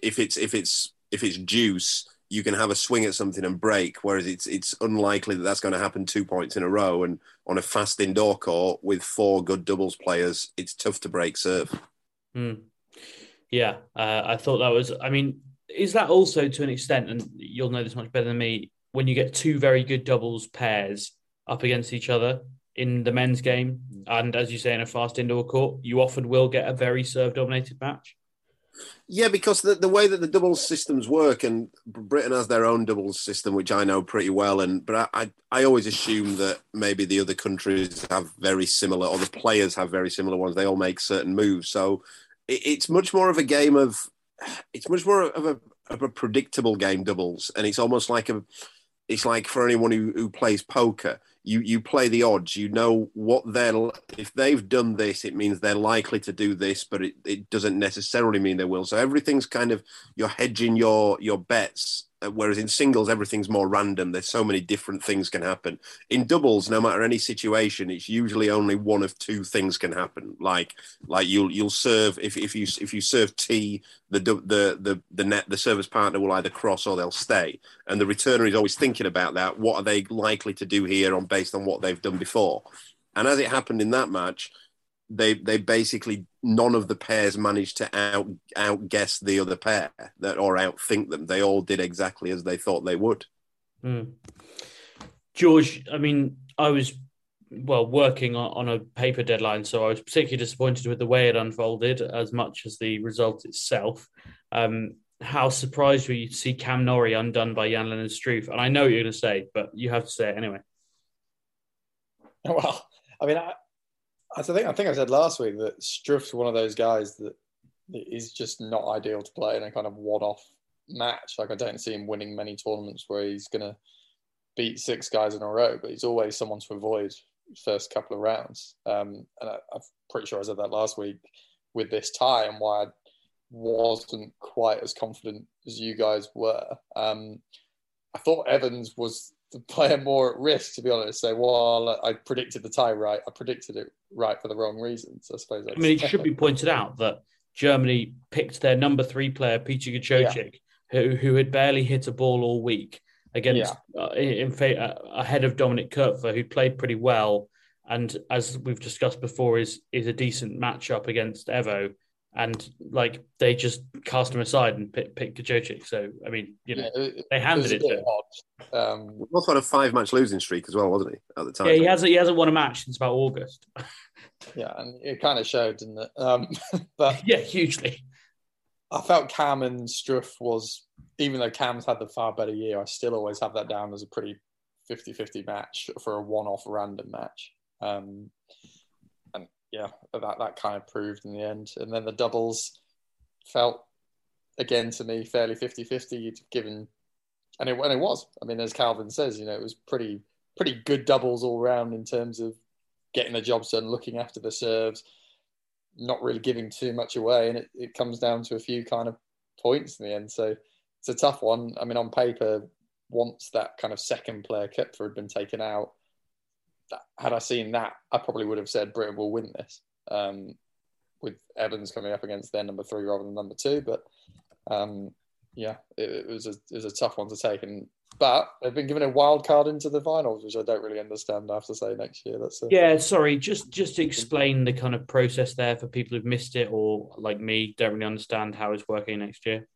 If it's if it's if it's juice, you can have a swing at something and break. Whereas it's it's unlikely that that's going to happen two points in a row. And on a fast indoor court with four good doubles players, it's tough to break serve. Hmm. Yeah, uh, I thought that was. I mean, is that also to an extent, and you'll know this much better than me, when you get two very good doubles pairs up against each other in the men's game, mm. and as you say, in a fast indoor court, you often will get a very serve dominated match. Yeah, because the, the way that the doubles systems work, and Britain has their own doubles system, which I know pretty well. And but I, I, I always assume that maybe the other countries have very similar, or the players have very similar ones. They all make certain moves, so it, it's much more of a game of, it's much more of a, of a predictable game doubles, and it's almost like a, it's like for anyone who, who plays poker, you you play the odds. You know what they're if they've done this, it means they're likely to do this, but it, it doesn't necessarily mean they will. So everything's kind of you're hedging your your bets Uh, whereas in singles, everything's more random. There's so many different things can happen. In doubles, no matter any situation, it's usually only one of two things can happen. Like like you'll you'll serve if, if you if you serve T, the the the the net the service partner will either cross or they'll stay, and the returner is always thinking about that. What are they likely to do here on based on what they've done before? And as it happened in that match, they they basically none of the pairs managed to out outguess the other pair that or outthink them. They all did exactly as they thought they would. Mm. George, I mean, I was well working on, on a paper deadline, so I was particularly disappointed with the way it unfolded as much as the result itself. Um, how surprised were you to see Cam Norrie undone by Jan-Lennard Struff? And I know what you're going to say, but you have to say it anyway. Well, I mean, I, I think I think I said last week that Struff's one of those guys that is just not ideal to play in a kind of one-off match. Like I don't see him winning many tournaments where he's going to beat six guys in a row, but he's always someone to avoid first couple of rounds. Um, and I, I'm pretty sure I said that last week with this tie and why I wasn't quite as confident as you guys were. Um, I thought Evans was the player more at risk, to be honest. So while I predicted the tie right, I predicted it right for the wrong reasons. I suppose. I mean, it should be pointed out that Germany picked their number three player, Peter Gojowczyk, who, who had barely hit a ball all week against uh, in fa- uh, ahead of Dominik Koepfer, who played pretty well, and as we've discussed before, is is a decent matchup against Evo. And like they just cast him aside and pick, pick Gojowczyk. So I mean, you know, Yeah, it- they handed it was to bit him. odd. Um, He also had a five match losing streak as well, wasn't he? At the time. Yeah, he hasn't he hasn't won a match since about August. yeah, and it kind of showed, didn't it? Um, but yeah, hugely. I felt Cam and Struff was, even though Cam's had the far better year, I still always have that down as a pretty 50 50 match for a one off random match. Um, and yeah, that, that kind of proved in the end. And then the doubles felt, again, to me, fairly 50 50, given, and it, and it was. I mean, as Calvin says, you know, it was pretty, pretty good doubles all round in terms of getting the jobs done, looking after the serves not really giving too much away, and it, it comes down to a few kind of points in the end. So it's a tough one. I mean, on paper, once that kind of second player Koepfer had been taken out, that, had I seen that, I probably would have said Britain will win this. Um, with Evans coming up against their number three rather than number two, but um, yeah, it, it was a it was a tough one to take. And but they've been given a wild card into the finals, which I don't really understand. I have to say next year. That's a, Yeah, sorry, just just to explain the kind of process there for people who've missed it or like me don't really understand how it's working next year.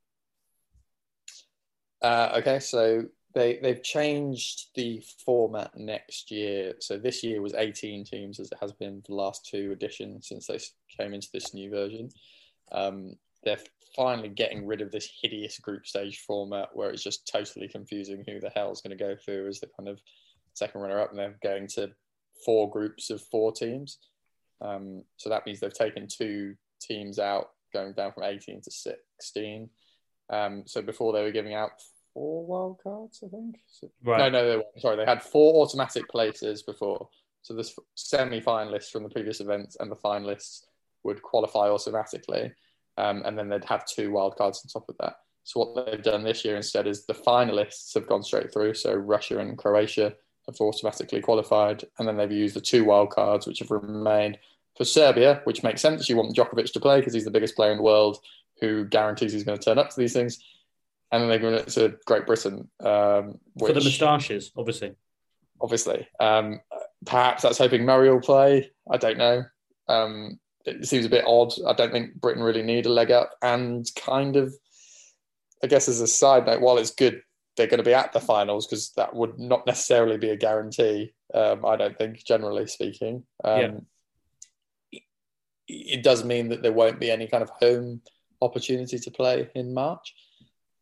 Uh, okay, so they they've changed the format next year. So this year was 18 teams, as it has been the last two editions since they came into this new version. Um, they're finally getting rid of this hideous group stage format where it's just totally confusing who the hell is going to go through as the kind of second runner up, and they're going to four groups of four teams. Um, so that means they've taken two teams out, going down from 18 to 16. Um, so before they were giving out four wild cards, I think. So, Right. No, no, they weren't. sorry, they had four automatic places before. So the semi-finalists from the previous events and the finalists would qualify automatically, um, and then they'd have two wild cards on top of that. So what they've done this year instead is the finalists have gone straight through. So Russia and Croatia have automatically qualified, and then they've used the two wild cards which have remained for Serbia, which makes sense. You want Djokovic to play because he's the biggest player in the world, who guarantees he's going to turn up to these things. And then they're going it to Great Britain, um, For the moustaches, obviously. obviously. Um, perhaps that's hoping Murray will play. I don't know. Um, it seems a bit odd. I don't think Britain really need a leg up. And kind of, I guess, as a side note, while it's good they're going to be at the finals, because that would not necessarily be a guarantee, um, I don't think, generally speaking. Um, it, it does mean that there won't be any kind of home opportunity to play in March.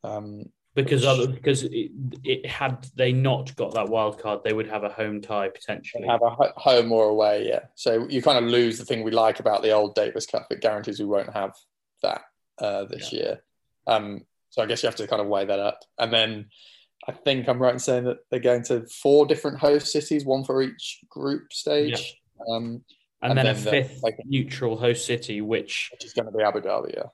Um, Because other because it, it had they not got that wild card, they would have a home tie potentially. have a home or away, yeah. So you kind of lose the thing we like about the old Davis Cup. It guarantees we won't have that uh, this year. Um, so I guess you have to kind of weigh that up. And then I think I'm right in saying that they're going to four different host cities, one for each group stage, um, and, and then, a then the- fifth like- neutral host city, which which is going to be Abu Dhabi. Yeah,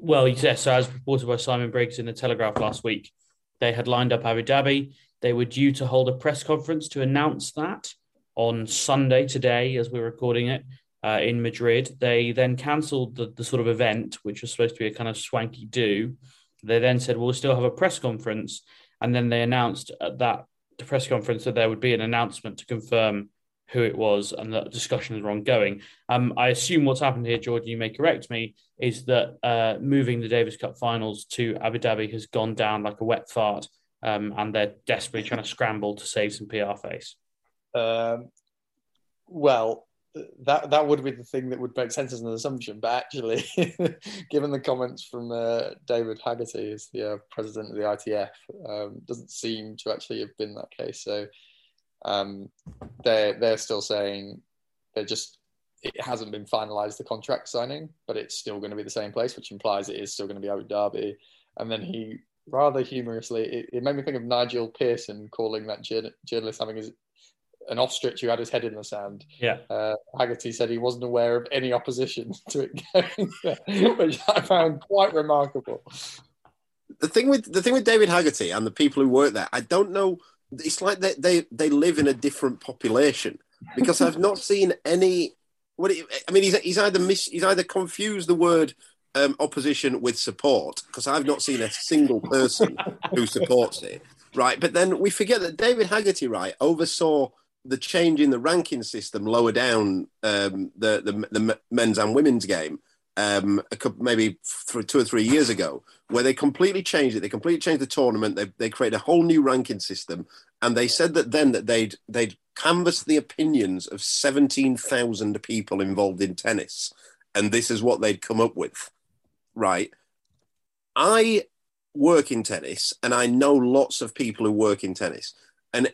well, yes, so as reported by Simon Briggs in the Telegraph last week, They had lined up Abu Dhabi. They were due to hold a press conference to announce that on Sunday, today, as we're recording it, uh, in Madrid. They then cancelled the, the sort of event, which was supposed to be a kind of swanky do. They then said, we'll still have a press conference. And then they announced at that press conference that there would be an announcement to confirm who it was and that discussions were ongoing. Um, I assume what's happened here, Jordan, you may correct me, is that uh, moving the Davis Cup finals to Abu Dhabi has gone down like a wet fart um, and they're desperately trying to scramble to save some PR face. Um, well, that that would be the thing that would make sense as an assumption, but actually, given the comments from uh, David Haggerty, as the uh, president of the ITF, um, doesn't seem to actually have been that case. So um, they're they're still saying they're just it hasn't been finalised the contract signing, but it's still going to be the same place, which implies it is still going to be Abu Dhabi. And then he rather humorously, it, it made me think of Nigel Pearson calling that journalist having his an ostrich who had his head in the sand. Yeah. Uh, Haggerty said he wasn't aware of any opposition to it going there, which I found quite remarkable. The thing with the thing with David Haggerty and the people who work there, I don't know. It's like they they, they live in a different population because I've not seen any. What I mean, he's, he's either mis, he's either confused the word um, opposition with support because I've not seen a single person who supports it. Right, but then we forget that David Haggerty, right, oversaw the change in the ranking system lower down um, the, the, the men's and women's game um, a couple, maybe th- two or three years ago, where they completely changed it. They completely changed the tournament. They, they created a whole new ranking system, and they said that then that they'd they'd canvassed the opinions of seventeen thousand people involved in tennis, and this is what they'd come up with. Right, I work in tennis, and I know lots of people who work in tennis, and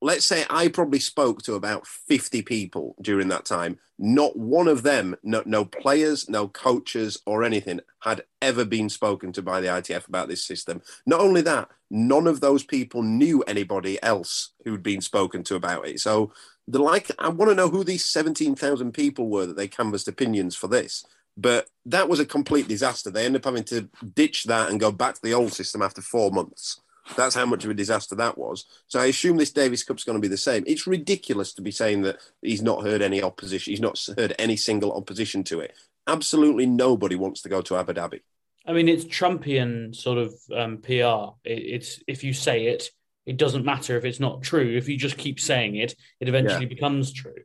let's say I probably spoke to about 50 people during that time. Not one of them, no, no players, no coaches or anything, had ever been spoken to by the ITF about this system. Not only that, none of those people knew anybody else who'd been spoken to about it. So, the like, I want to know who these 17,000 people were that they canvassed opinions for this. But that was a complete disaster. They ended up having to ditch that and go back to the old system after four months. That's how much of a disaster that was. So I assume this Davis Cup's going to be the same. It's ridiculous to be saying that he's not heard any opposition. He's not heard any single opposition to it. Absolutely nobody wants to go to Abu Dhabi. I mean, it's Trumpian sort of um, PR. It, it's if you say it, it doesn't matter if it's not true. If you just keep saying it, it eventually yeah. becomes true.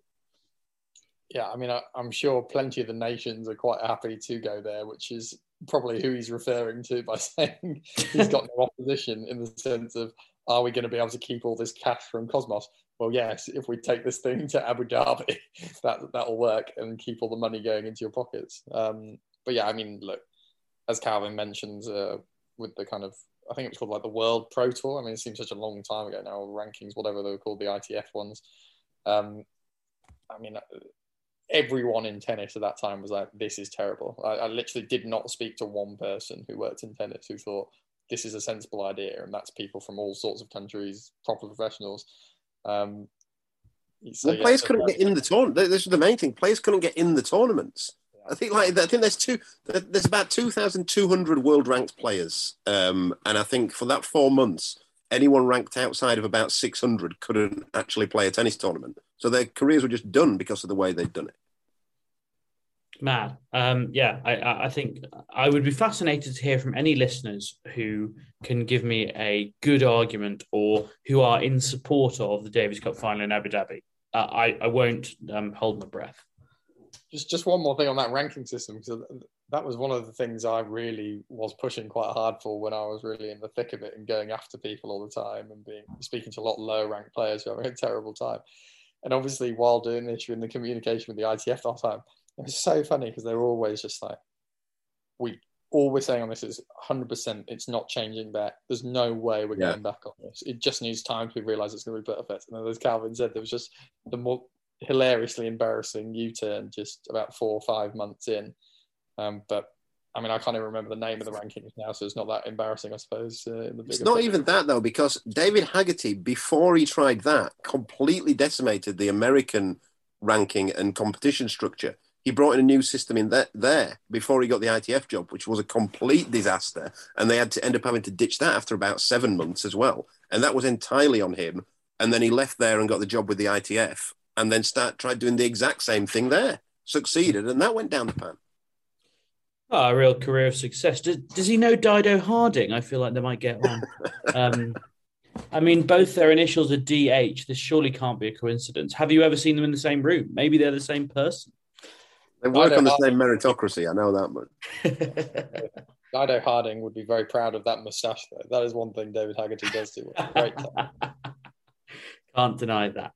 Yeah, I mean, I, am sure plenty of the nations are quite happy to go there, which is probably who he's referring to by saying he's got no opposition in the sense of are we going to be able to keep all this cash from Kosmos? Well, yes, if we take this thing to Abu Dhabi, that that'll work and keep all the money going into your pockets. Um, but yeah, I mean, look, as Calvin mentions, uh, with the kind of I think it was called like the World Pro Tour. I mean, it seems such a long time ago now. Rankings, whatever they were called, the ITF ones. Um, I mean, everyone in tennis at that time was like, "This is terrible." I, I, literally did not speak to one person who worked in tennis who thought this is a sensible idea, and that's people from all sorts of countries, proper professionals. Um, so, well, yeah, players couldn't get in the tournament. This is the main thing. Players couldn't get in the tournaments. I think like I think there's two. There's about two thousand two hundred world ranked players, um, and I think for that four months, anyone ranked outside of about six hundred couldn't actually play a tennis tournament. So their careers were just done because of the way they'd done it. Mad. Um, yeah, I, I think I would be fascinated to hear from any listeners who can give me a good argument or who are in support of the Davis Cup final in Abu Dhabi. Uh, I, I won't um, hold my breath. Just, just one more thing on that ranking system because that was one of the things I really was pushing quite hard for when I was really in the thick of it and going after people all the time and being speaking to a lot of low ranked players who are having a terrible time. And obviously, while doing this, you're in the communication with the ITF all the time. It was so funny because they're always just like, we all we're saying on this is 100% it's not changing back. There's no way we're yeah. getting back on this. It just needs time to realize it's going to be perfect. And then, as Calvin said, there was just the more hilariously embarrassing U turn just about four or five months in. Um, but I mean, I can't even remember the name of the rankings now, so it's not that embarrassing, I suppose. Uh, it's not picture. even that though, because David Haggerty, before he tried that, completely decimated the American ranking and competition structure. he brought in a new system in there, there before he got the ITF job, which was a complete disaster. And they had to end up having to ditch that after about seven months as well. And that was entirely on him. And then he left there and got the job with the ITF and then start tried doing the exact same thing there. Succeeded, and that went down the pan. Oh, a real career of success. Does, does he know Dido Harding? I feel like they might get on. um, I mean, both their initials are DH. This surely can't be a coincidence. Have you ever seen them in the same room? Maybe they're the same person. They work on the same meritocracy. I know that much. Dido Harding would be very proud of that moustache, though. That is one thing David Haggerty does do. Great. Can't deny that.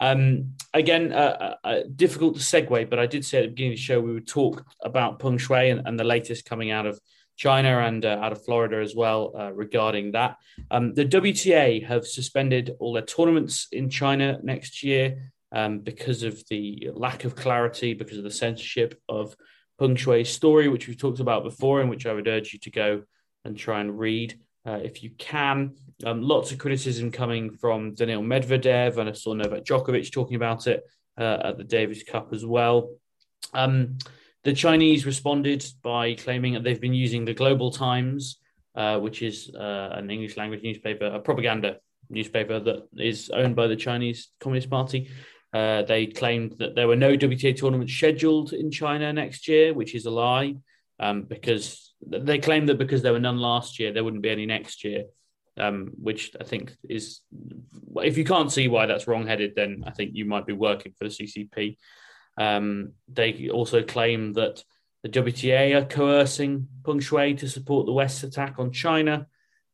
Um, again, uh, uh, difficult to segue, but I did say at the beginning of the show we would talk about Peng Shuai and, and the latest coming out of China and uh, out of Florida as well uh, regarding that. Um, the WTA have suspended all their tournaments in China next year um, because of the lack of clarity, because of the censorship of Peng Shuai's story, which we've talked about before, and which I would urge you to go and try and read uh, if you can. Um, lots of criticism coming from Daniil Medvedev, and I saw Novak Djokovic talking about it uh, at the Davis Cup as well. Um, the Chinese responded by claiming that they've been using the Global Times, uh, which is uh, an English language newspaper, a propaganda newspaper that is owned by the Chinese Communist Party. Uh, they claimed that there were no WTA tournaments scheduled in China next year, which is a lie, um, because they claimed that because there were none last year, there wouldn't be any next year um, which I think is, if you can't see why that's wrong-headed, then I think you might be working for the CCP. Um, they also claim that the WTA are coercing Peng Shuai to support the West's attack on China.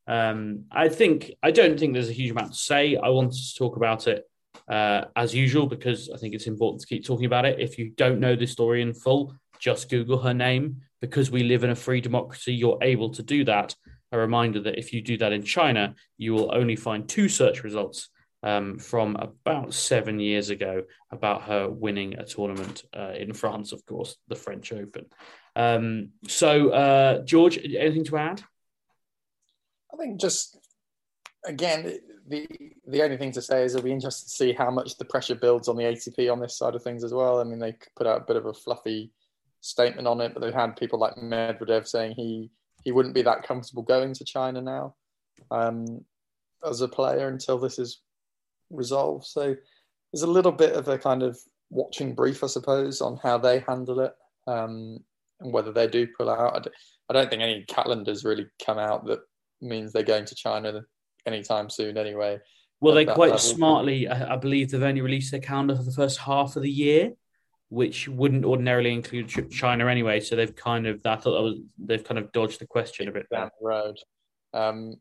Um, I think I don't think there's a huge amount to say. I wanted to talk about it uh, as usual because I think it's important to keep talking about it. If you don't know the story in full, just Google her name. Because we live in a free democracy, you're able to do that a reminder that if you do that in China, you will only find two search results um, from about seven years ago about her winning a tournament uh, in France, of course, the French Open. Um, so, uh, George, anything to add? I think just again, the the only thing to say is it'll be interesting to see how much the pressure builds on the ATP on this side of things as well. I mean, they put out a bit of a fluffy statement on it, but they've had people like Medvedev saying he he wouldn't be that comfortable going to China now um, as a player until this is resolved. So there's a little bit of a kind of watching brief, I suppose, on how they handle it um, and whether they do pull out. I don't think any calendars really come out that means they're going to China anytime soon anyway. Well, they quite level. smartly, I believe they've only released their calendar for the first half of the year which wouldn't ordinarily include China anyway. So they've kind of I thought that was they've kind of dodged the question a bit down the road. Um,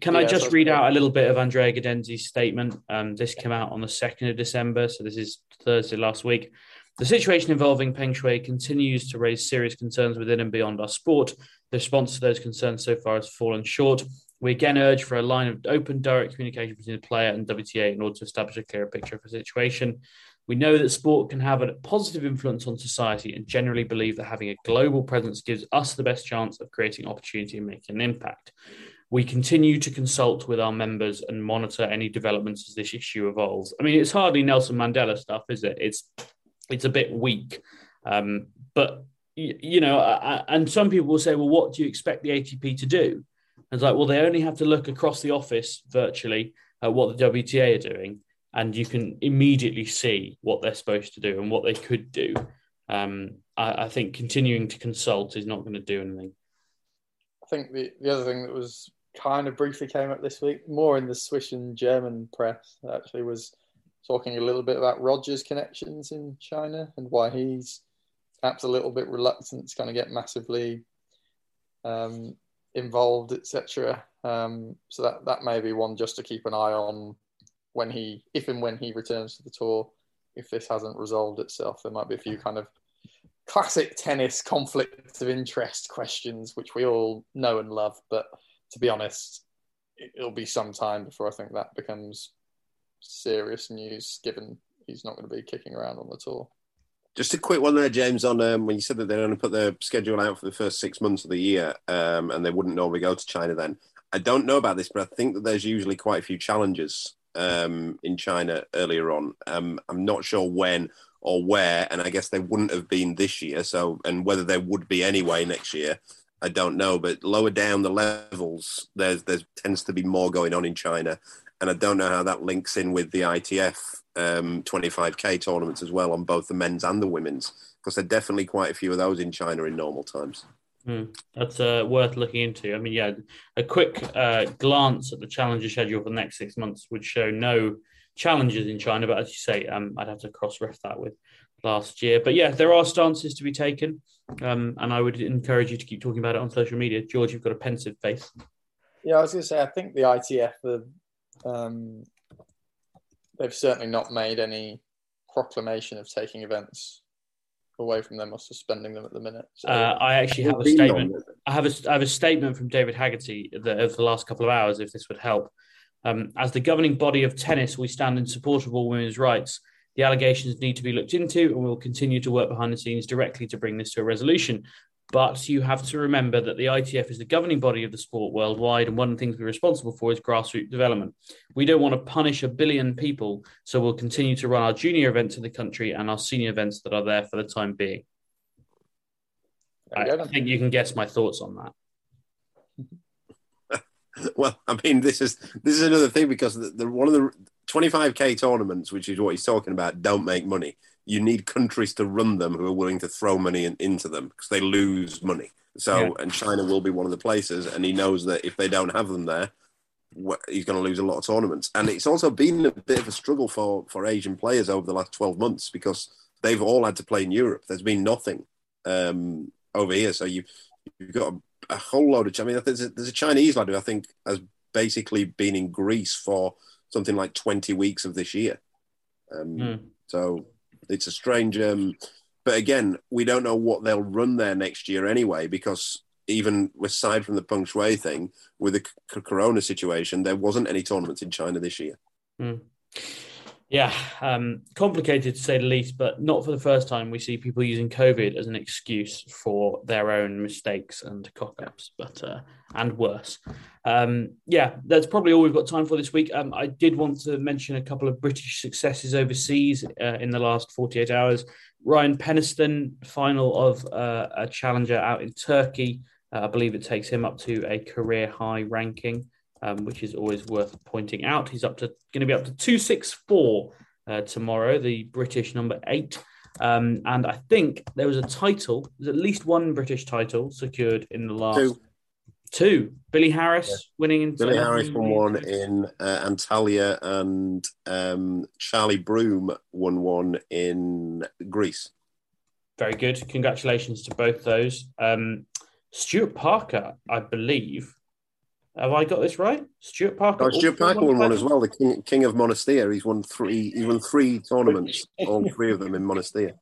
Can yeah, I just so read out a little bit of Andrea Gaudenzi's statement? Um, this came out on the second of December, so this is Thursday last week. The situation involving Peng Shuai continues to raise serious concerns within and beyond our sport. The response to those concerns so far has fallen short. We again urge for a line of open, direct communication between the player and WTA in order to establish a clearer picture of the situation. We know that sport can have a positive influence on society and generally believe that having a global presence gives us the best chance of creating opportunity and making an impact. We continue to consult with our members and monitor any developments as this issue evolves. I mean, it's hardly Nelson Mandela stuff, is it? It's it's a bit weak, um, but you know, and some people will say, well, what do you expect the ATP to do? And it's like, well, they only have to look across the office virtually at what the WTA are doing and you can immediately see what they're supposed to do and what they could do. Um, I, I, think continuing to consult is not going to do anything. I think the, the other thing that was kind of briefly came up this week, more in the Swiss and German press, actually, was talking a little bit about Roger's connections in China and why he's perhaps a little bit reluctant to kind of get massively um, involved, etc. Um, so that that may be one just to keep an eye on when he, if and when he returns to the tour, if this hasn't resolved itself, there might be a few kind of classic tennis conflicts of interest questions, which we all know and love. But to be honest, it'll be some time before I think that becomes serious news, given he's not going to be kicking around on the tour. Just a quick one there, James, on um, when you said that they're going to put their schedule out for the first six months of the year um, and they wouldn't normally go to China then. I don't know about this, but I think that there's usually quite a few challenges um, in China earlier on. Um, I'm not sure when or where, and I guess they wouldn't have been this year. So, and whether there would be anyway next year, I don't know. But lower down the levels, there's there tends to be more going on in China, and I don't know how that links in with the ITF um, 25k tournaments as well on both the men's and the women's, because there are definitely quite a few of those in China in normal times. Mm, that's uh, worth looking into. I mean, yeah, a quick uh, glance at the challenger schedule for the next six months would show no challenges in China, but as you say, um, I'd have to cross-ref that with last year. But yeah, there are stances to be taken, um, and I would encourage you to keep talking about it on social media. George, you've got a pensive face. Yeah, I was going to say, I think the ITF, the, um, they've certainly not made any proclamation of taking events away from them or suspending them at the minute. So, uh, I actually have a statement. I have a, I have a statement from David Haggerty that over the last couple of hours, if this would help. Um, as the governing body of tennis, we stand in support of all women's rights. The allegations need to be looked into, and we'll continue to work behind the scenes directly to bring this to a resolution. But you have to remember that the ITF is the governing body of the sport worldwide, and one of the things we're responsible for is grassroots development. We don't want to punish a billion people, so we'll continue to run our junior events in the country and our senior events that are there for the time being. I, I think you can guess my thoughts on that. well, I mean, this is this is another thing because the, the one of the 25k tournaments, which is what he's talking about, don't make money you need countries to run them who are willing to throw money in, into them because they lose money. So, yeah. and China will be one of the places, and he knows that if they don't have them there, he's going to lose a lot of tournaments. And it's also been a bit of a struggle for for Asian players over the last twelve months because they've all had to play in Europe. There's been nothing um, over here, so you you've got a, a whole load of. I mean, there's a, there's a Chinese lad who I think has basically been in Greece for something like twenty weeks of this year. Um, mm. So it's a strange. Um, but again, we don't know what they'll run there next year anyway, because even aside from the Peng Shuai thing, with the c- Corona situation, there wasn't any tournaments in China this year. Mm. Yeah, um, complicated to say the least, but not for the first time. We see people using COVID as an excuse for their own mistakes and cock ups, but uh, and worse. Um, yeah, that's probably all we've got time for this week. Um, I did want to mention a couple of British successes overseas uh, in the last 48 hours. Ryan Peniston, final of uh, a challenger out in Turkey. Uh, I believe it takes him up to a career high ranking um, which is always worth pointing out. He's up to going to be up to two six four uh, tomorrow, the British number eight. Um, and I think there was a title. There's at least one British title secured in the last two. two. Billy Harris yeah. winning in Billy Harris won one in uh, Antalya, and um, Charlie Broom won one in Greece. Very good. Congratulations to both those. Um, Stuart Parker, I believe, have I got this right? Stuart Parker. Oh, Stuart Parker won one as well. The king, king of Monastir. He's won three. He won three tournaments. all three of them in Monastir.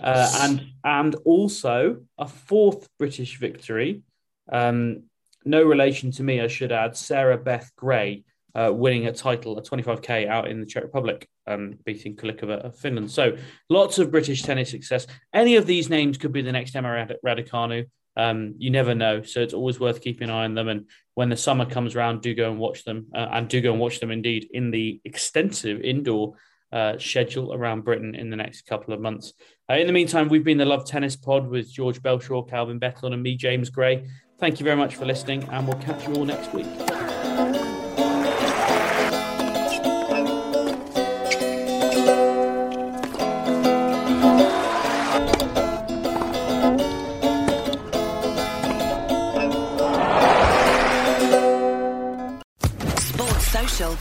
Uh, and and also a fourth British victory. Um, no relation to me, I should add. Sarah Beth Grey uh, winning a title, a 25k out in the Czech Republic, um, beating Kulikova of Finland. So lots of British tennis success. Any of these names could be the next Emma Raducanu. Um, you never know, so it's always worth keeping an eye on them. And when the summer comes around, do go and watch them, uh, and do go and watch them indeed in the extensive indoor uh, schedule around Britain in the next couple of months. Uh, in the meantime, we've been the Love Tennis Pod with George Belshaw, Calvin Betton, and me, James Gray. Thank you very much for listening, and we'll catch you all next week.